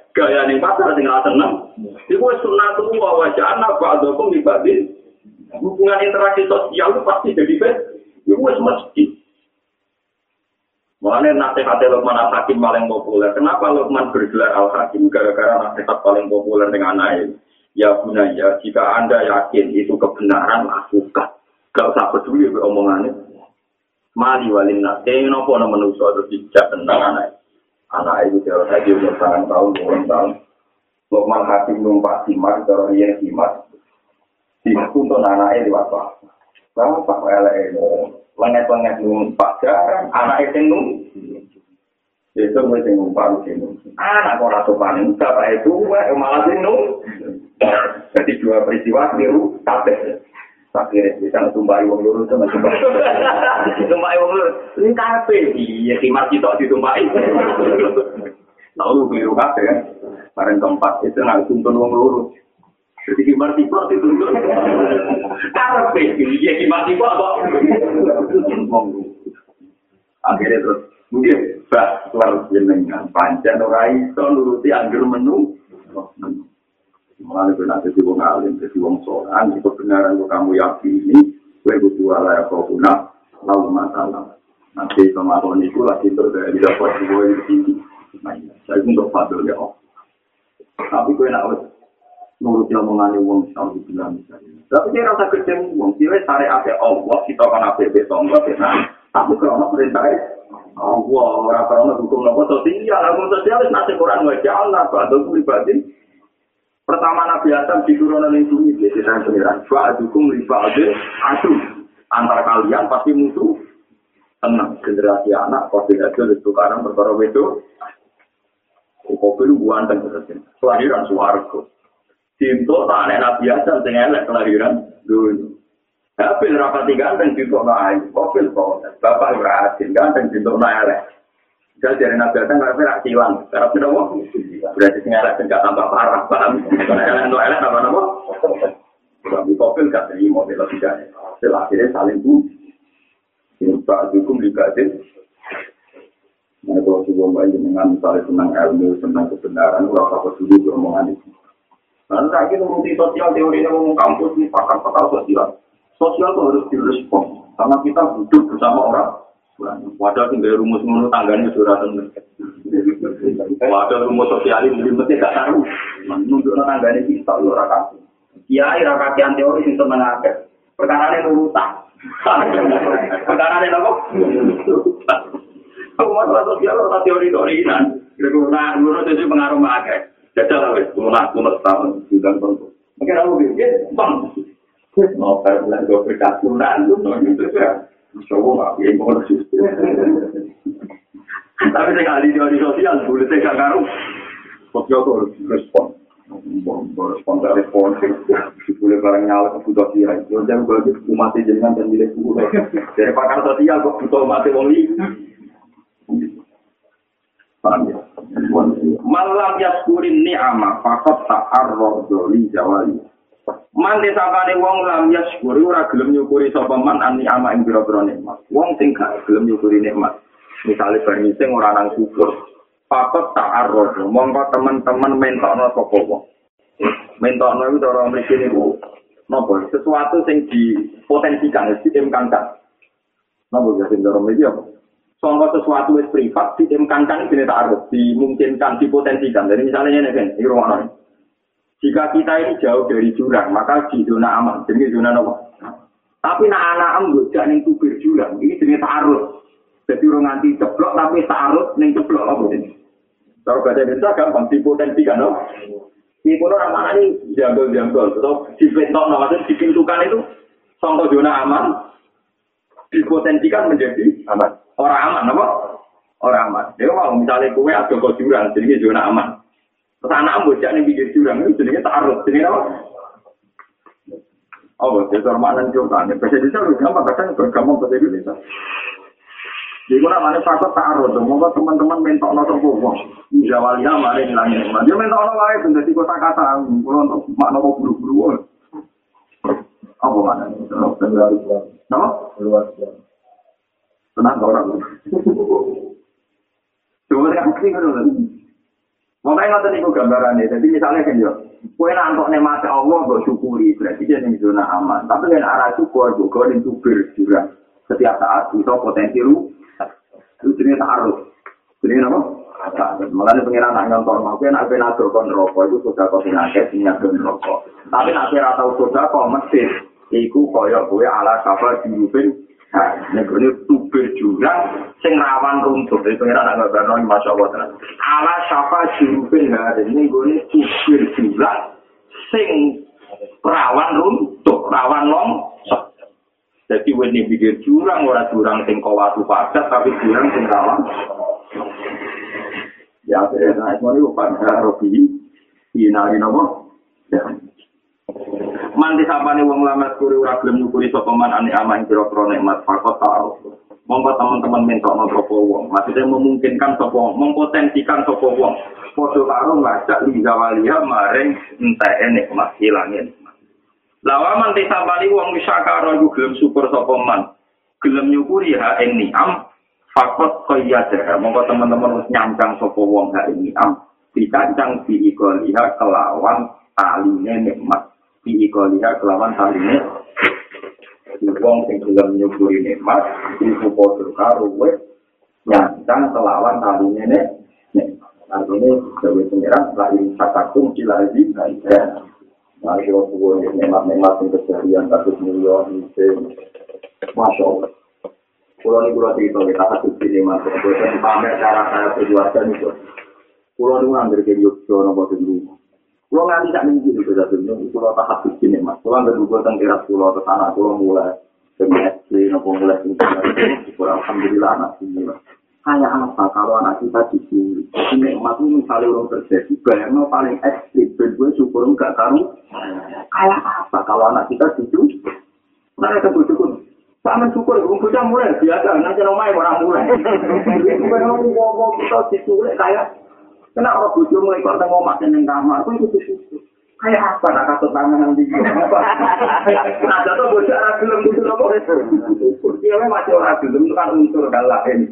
gaya ning pasar sing ra tenang. Iku wis sunnatul wa wajana ba'dakum ibadin. Hubungan interaksi sosial itu pasti jadi fitnah. Iku wis mesti. Makanya nasihat Luqman Al-Hakim paling populer. Kenapa Luqman bergelar Al-Hakim? Gara-gara nasihat paling populer dengan air. Ya Bunaya, jika Anda yakin itu kebenaran, lakukan. Gak usah peduli omongannya. Mali walin nas. Kayaknya nopo no manusia terus tidak tentang. Anak itu jauh saja umur tahun tahun, puluhan tahun. Lukman Hakim numpak simat, kalau dia simat. Simat untuk anaknya di waktu. Bapak lele lenget-lenget numpak jarang. Anak itu numpak. Itu sing numpak sing Anak kok rasa paling bapak itu malah sing Jadi dua peristiwa niru kabeh. Akhirnya bisa tumpai wong lurus sama tumpai. tumpai wong lurus. Ini kabeh. Iya, kimat kita ditumpai. Tahu biru kabeh kan. Bareng keempat itu nggak tuntun wong lurus. Jadi kimat tipe dituntun. Kabeh. Iya, kimat tipe apa? Akhirnya terus. Mungkin bah, keluar jenengan. Panjang ora iso nuruti anggur menu. Mulai gue nanti di wong alim, jadi wong soran, itu kebenaran gue kamu yakini, gue butuh ala ya kau guna, lalu masalah. Nanti kemarin itu lagi terjadi dapat gue di sini. Nah, saya untuk fadil ya oh. Tapi gue nak nurut yang mengalami wong tahu bilang misalnya. Tapi dia rasa kerja wong, dia cari apa Allah, kita kan apa beton, nah, tapi kalau perintah Allah, orang orang hukum nopo sosial, hukum sosial itu nasi Quran wajah Allah, bantu pribadi. Pertama Nabi Adam diturunkan oleh bumi, jadi saya pengiran. Fa'adukum li fa'adil adu. Antara kalian pasti musuh. tenang generasi anak kau tidak ada tukaran perkara itu kopi lu buanteng terus kelahiran suwargo cinta tak ada nabi aja sing elek kelahiran dulu tapi rapati ganteng cinta no ayu kopi protes bapak berhasil ganteng cinta no elek jadi dari nabi aja nggak pernah hilang. Karena tidak mau berarti sing elek tambah parah paham? Elek no elek apa? Nama Tapi kopi gak terima bela tidak setelah saling bu ini pak juga sih Nah, kalau sebuah bayi dengan misalnya tentang ilmu, tentang kebenaran, orang apa dulu beromongan itu. Nah, lagi nuruti sosial, teori yang kampus, ini pakar-pakar sosial. Sosial itu harus direspon, karena kita hidup bersama orang. Wadah tinggal rumus menurut tangganya sudah tentu. Wadah rumus sosial ini mesti gak tahu. Menunjuk tangganya kita, lu raka. Kiai raka kian teori itu mengaget. Perkara ini nurutan. Perkara ini apa? Aku masalah sosial ora teori-teori nan. Kira-kira menurut itu pengaruh makai. Jajal wis mulai mulai tahun sudah tentu. Mungkin aku pikir, bang, mau perbulan gue berkasunan lu ya. Coba nggak mau Tapi saya kali teori sosial, boleh saya gak karu. Sosial tuh harus respon. Respon dari respon. Boleh barang nyala ke butuh kira. Jangan bagi umat jenengan dan milik buku. Dari pakar sosial kok butuh umat wong Malam yaskurin ni'ama fakot ta'arroh doli jawali. Man desapane wong lam yaskuri ora gelem nyukuri sapa man an ni'ama ing pira-pira nikmat. Wong sing gak gelem nyukuri nikmat. Misale bar sing ora nang syukur. Fakot ta'arroh mongko teman-teman mentokno sapa wong. Mentokno iku cara mriki niku napa sesuatu sing dipotensikan, diimkankan. Napa ya sing cara mriki apa? Soalnya sesuatu yang privat, diimkankan ini taruh, dimungkinkan, dipotensikan. Jadi misalnya ini kan, ini rumah Jika kita ini jauh dari jurang, maka di zona aman. Jadi zona apa? Tapi nak anak ambil jangan tubir jurang, ini jenis taruh. Jadi orang nanti ceplok, tapi taruh, ini ceplok apa ini? Kalau baca Indonesia gampang, dipotensikan. No? Ini pun orang mana ini jambol-jambol. Atau dibentok, no? maksudnya dipintukan itu, contoh zona aman, dipotensikan menjadi aman. Orang aman, apa? Orang aman. Ya mau misalnya kue ada kok jurang, jadi zona aman. Terus anak bocah nih pikir jurang itu jadi taruh, jadi apa? Oh, jadi hormatan juga. Bahasa Indonesia udah gampang, kadang gampang bahasa Indonesia. Jadi mana fakot taruh, tuh mau teman-teman mentok nonton kok. Jawalia mari ngilangin. Dia mentok nonton lagi, tuh jadi kota kata, kalau untuk makna mau buru-buru. Apa mana? Nama? Luar biasa. Tenang orang. Cuma kan sih kan. Makanya nggak tadi gambarannya. Jadi misalnya kan yo, kue nantok nikmat Allah gue syukuri berarti dia nih zona aman. Tapi kan arah syukur gue gue subir juga setiap saat itu potensi lu. Itu jenis harus. Jenis apa? Makanya pengiran nak nyontor mau kan apa nak kon rokok itu sudah kau sinake punya kon rokok. Tapi nak kira tahu sudah kau mesti. Iku koyok gue ala kapal dirupin Negeri tubir jurang sing rawan runtuh. Jadi pengiran agak berno masya Allah. Ala siapa jurupin hari ini gue tubir jurang sing rawan runtuh, rawan long. Jadi ini pikir jurang, orang jurang sing kawatu padat, tapi jurang sing rawan. Ya, akhirnya nah, itu ini pada Robi, inari nopo. Ya. Manti sapane wong lama kuri ora gelem nyukuri sapa man ane ama ing pira-pira nikmat fakot ta'aruf. Monggo teman-teman mentokno sapa wong, maksudnya memungkinkan sapa wong, mempotensikan sapa wong. Padha karo ngajak li zawalia maring enteke nikmat hilangin. Lawa manti sapane wong wisakara iku gelem syukur sapa man. Gelem nyukuri ha ing ni'am fakot qayyada. Monggo teman-teman wis nyancang sapa wong ha ing ni'am. Dikancang diikoliha kelawan taline nikmat. Ini koliha kelawan saline wong sing gelem nyukuri nikmat padha karo kowe nyantang kelawan saline nek artine dewe pengiran lain satakum ya Nah, kalau subuh nikmat-nikmat yang keseharian kasus miliar itu, masya Allah. Pulau ini pulau cerita kita kasus ini masuk. Kalau pamer cara saya berkeluarga itu, pulau ini ngambil ke Yogyakarta nopo dulu. Kulo nganti sak minggu itu sudah dunia, kulo tak habis ini mas. Kulo nggak dulu tentang kira kulo ke sana, kulo mulai semesti nopo mulai syukur alhamdulillah anak ini kayak apa kalau anak kita diculik ini nikmat misalnya orang terjadi bayangnya paling ekstrim dan gue syukur enggak tahu kayak apa kalau anak kita diculik mereka bersyukur Pak mensyukur, bocah mulai biasa, nanti nomai orang mulai. Itu kan ngomong kita diculik kayak, kena orang bocah mulai kok tengok makan yang kamar, itu itu syukur. Kayak apa nak kasut tangan nanti? Ada tuh bocah orang belum itu nopo. Memang masih orang belum itu kan unsur dan lain.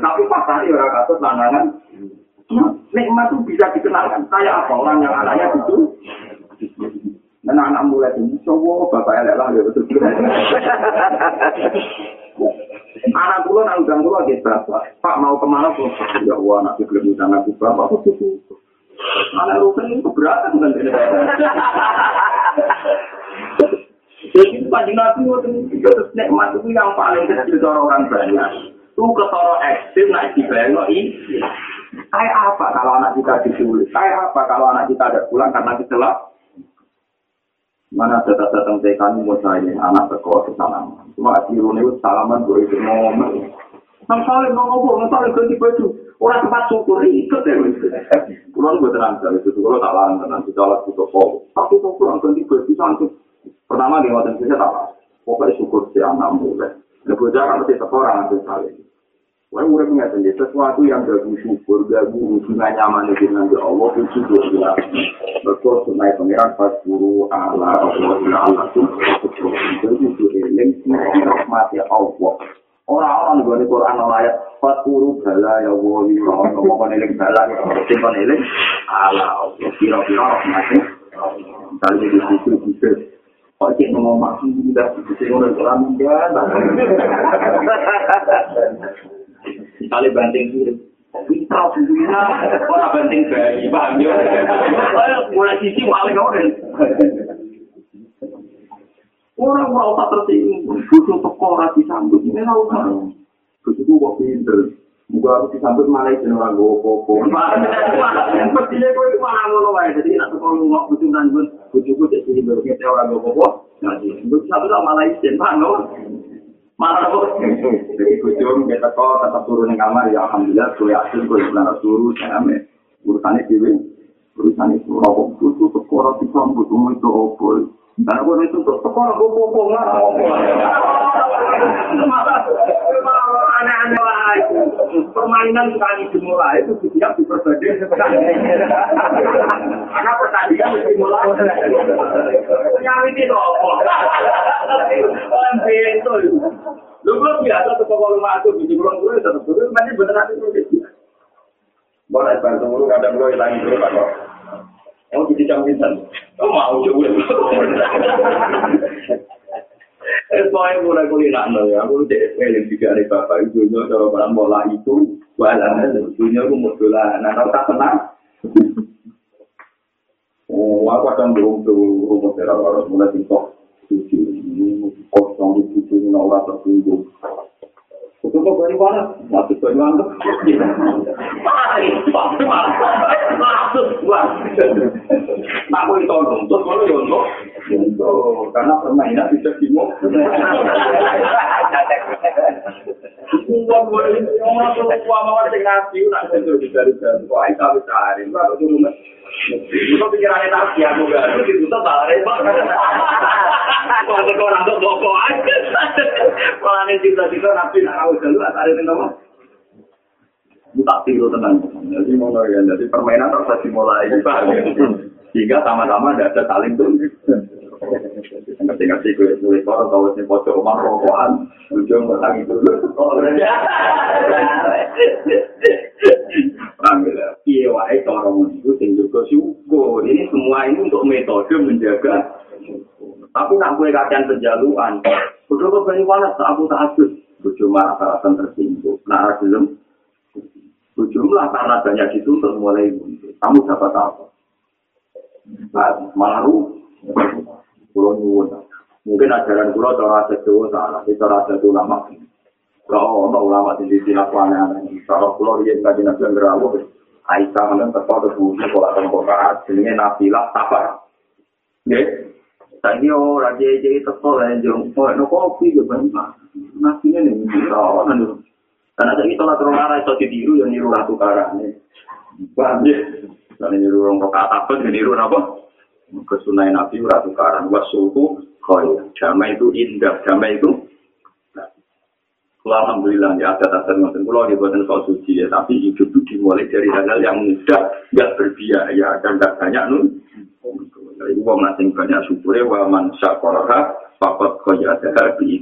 Tapi pas tadi orang kasut tangan, nikmat itu bisa dikenalkan. Kayak apa orang yang anaknya itu? Dan anak mulai ini, coba bapak elek lah ya betul Anak pulau nak udang pulau bapak. Pak mau ke mana pun? Ya Allah, anak belum udang aku bapak. Aku Anak rukun itu keberatan kan? Jadi panjang nabi itu terus nikmat itu yang paling kecil dari orang banyak. Itu ketoro ekstrim nak dibayang ini. Kayak apa kalau anak kita diculik? Kayak apa kalau anak kita ada pulang karena kecelak? mana data datang TK ini mau saya anak sekolah ke sana. Cuma akhirnya itu salaman gue itu ngomong. Nang saling ngomong, nang saling ganti baju. Orang tempat syukur ikut ya. Kulon gue terang dari itu, kalau tak larang tenang, kita lah butuh kok. Tapi kok kurang ganti baju santuk. Pertama di waktu itu tak Pokoknya syukur si anak mulai. Nah, gue jangan mesti sekolah nanti saling. Wah, udah punya sendiri sesuatu yang gak syukur, gak hubungan nyaman dengan Allah itu juga betul sunai pangeran pas guru Allah Allah Allah itu itu eling rahmat ya Allah. Orang-orang di Quran ayat pas guru bala ya Allah. Ngomong eling bala ngomong eling Allah Allah. Kira-kira rahmatnya kali di situ itu Kok cek ngomong makin juga, cek ngomong Quran enggak, Misalnya banting kiri. Pintar dunia, orang banting bayi, paham ya? Mulai sisi paling orang. Orang mau tak tersinggung, butuh teko rasi sambut, ini tahu kan? Butuh kok pinter. Muka aku disambut malah itu orang gopo-gopo. Mestinya gue itu malah ngono wae. Jadi nak teko ngomong butuh nangun, butuh gue jadi hidup kita orang gopo-gopo. Nah, butuh satu malah itu, paham Malah kok jadi kujung kita kok tetap turun kamar. Ya alhamdulillah gue yakin gue benar turun. Saya ame. Urusannya dewi urusannya itu rokok itu di kampus umum itu opol dan gue itu sekolah gue popong lah aneh-aneh lah permainan sekali dimulai itu siap diperbanding karena pertandingan dimulai nyari itu apa orang itu. Lu belum biasa tuh kalau lu masuk di bulan bulan tetap dulu masih beneran itu boleh bantu dulu kadang lu hilang dulu pak Mau jadi campisan, oh mau coba. Eh, soalnya mulai kuliah no ya, aku cek eling juga nih bapak ibu nya cara barang bola itu, balan ibunya aku mau nah kalau tak tenang. Oh, aku akan tuh rumah terang harus mulai tiktok, tujuh ini kosong tujuh ini orang tertunggu. Itu kok dari mana? Masuk ke luar. Mari, boleh tolong, terus kalau ya untuk, untuk karena permainan bisa tuh gua mau ada nasi, nak itu. Itu aku itu tuh tak. Kalau ada yang tak tiru tenang. Jadi mau ya, jadi permainan harus dimulai sehingga sama-sama tidak ada saling tuh. Si gue sulit orang tahu si pojok rumah rokokan, ujung itu dulu. Alhamdulillah. Iya, wae cara itu sing juga syukur. Ini semua ini untuk metode menjaga. Tapi nak gue kajian penjaluan, betul betul ini panas, aku tak asus. Bujuk marah rasa tersinggung. Nah, belum Jumlah karena banyak dituntut mulai muncul. Kamu dapat apa? Malah ru. Pulau nyuwun. Mungkin ajaran pulau cara sedowo salah. Itu cara sedowo lama. Kalau ono ulama di sisi lakuannya, kalau pulau dia nggak jelas yang berawal, Aisyah mungkin tetap ada bukti pola temporat, jenenge nafilah sabar. Oke, Tadi orang lah jong, mau no kopi ke nih murah kan dulu. Karena jadi tolak terus marah itu ditiru yang niru ratu karane. Paham ya? Karena niru orang kok apa niru apa? Kesunai nabi ratu karan wasuku koi. Damai itu indah, damai itu. Alhamdulillah ya ada adat ngoten kula nggih boten soal suci ya, tapi hidup itu dimulai dari hal-hal yang mudah, enggak berbiaya dan enggak banyak nun. Iku wong sing banyak syukure wa man syakaraha faqad qad ada bi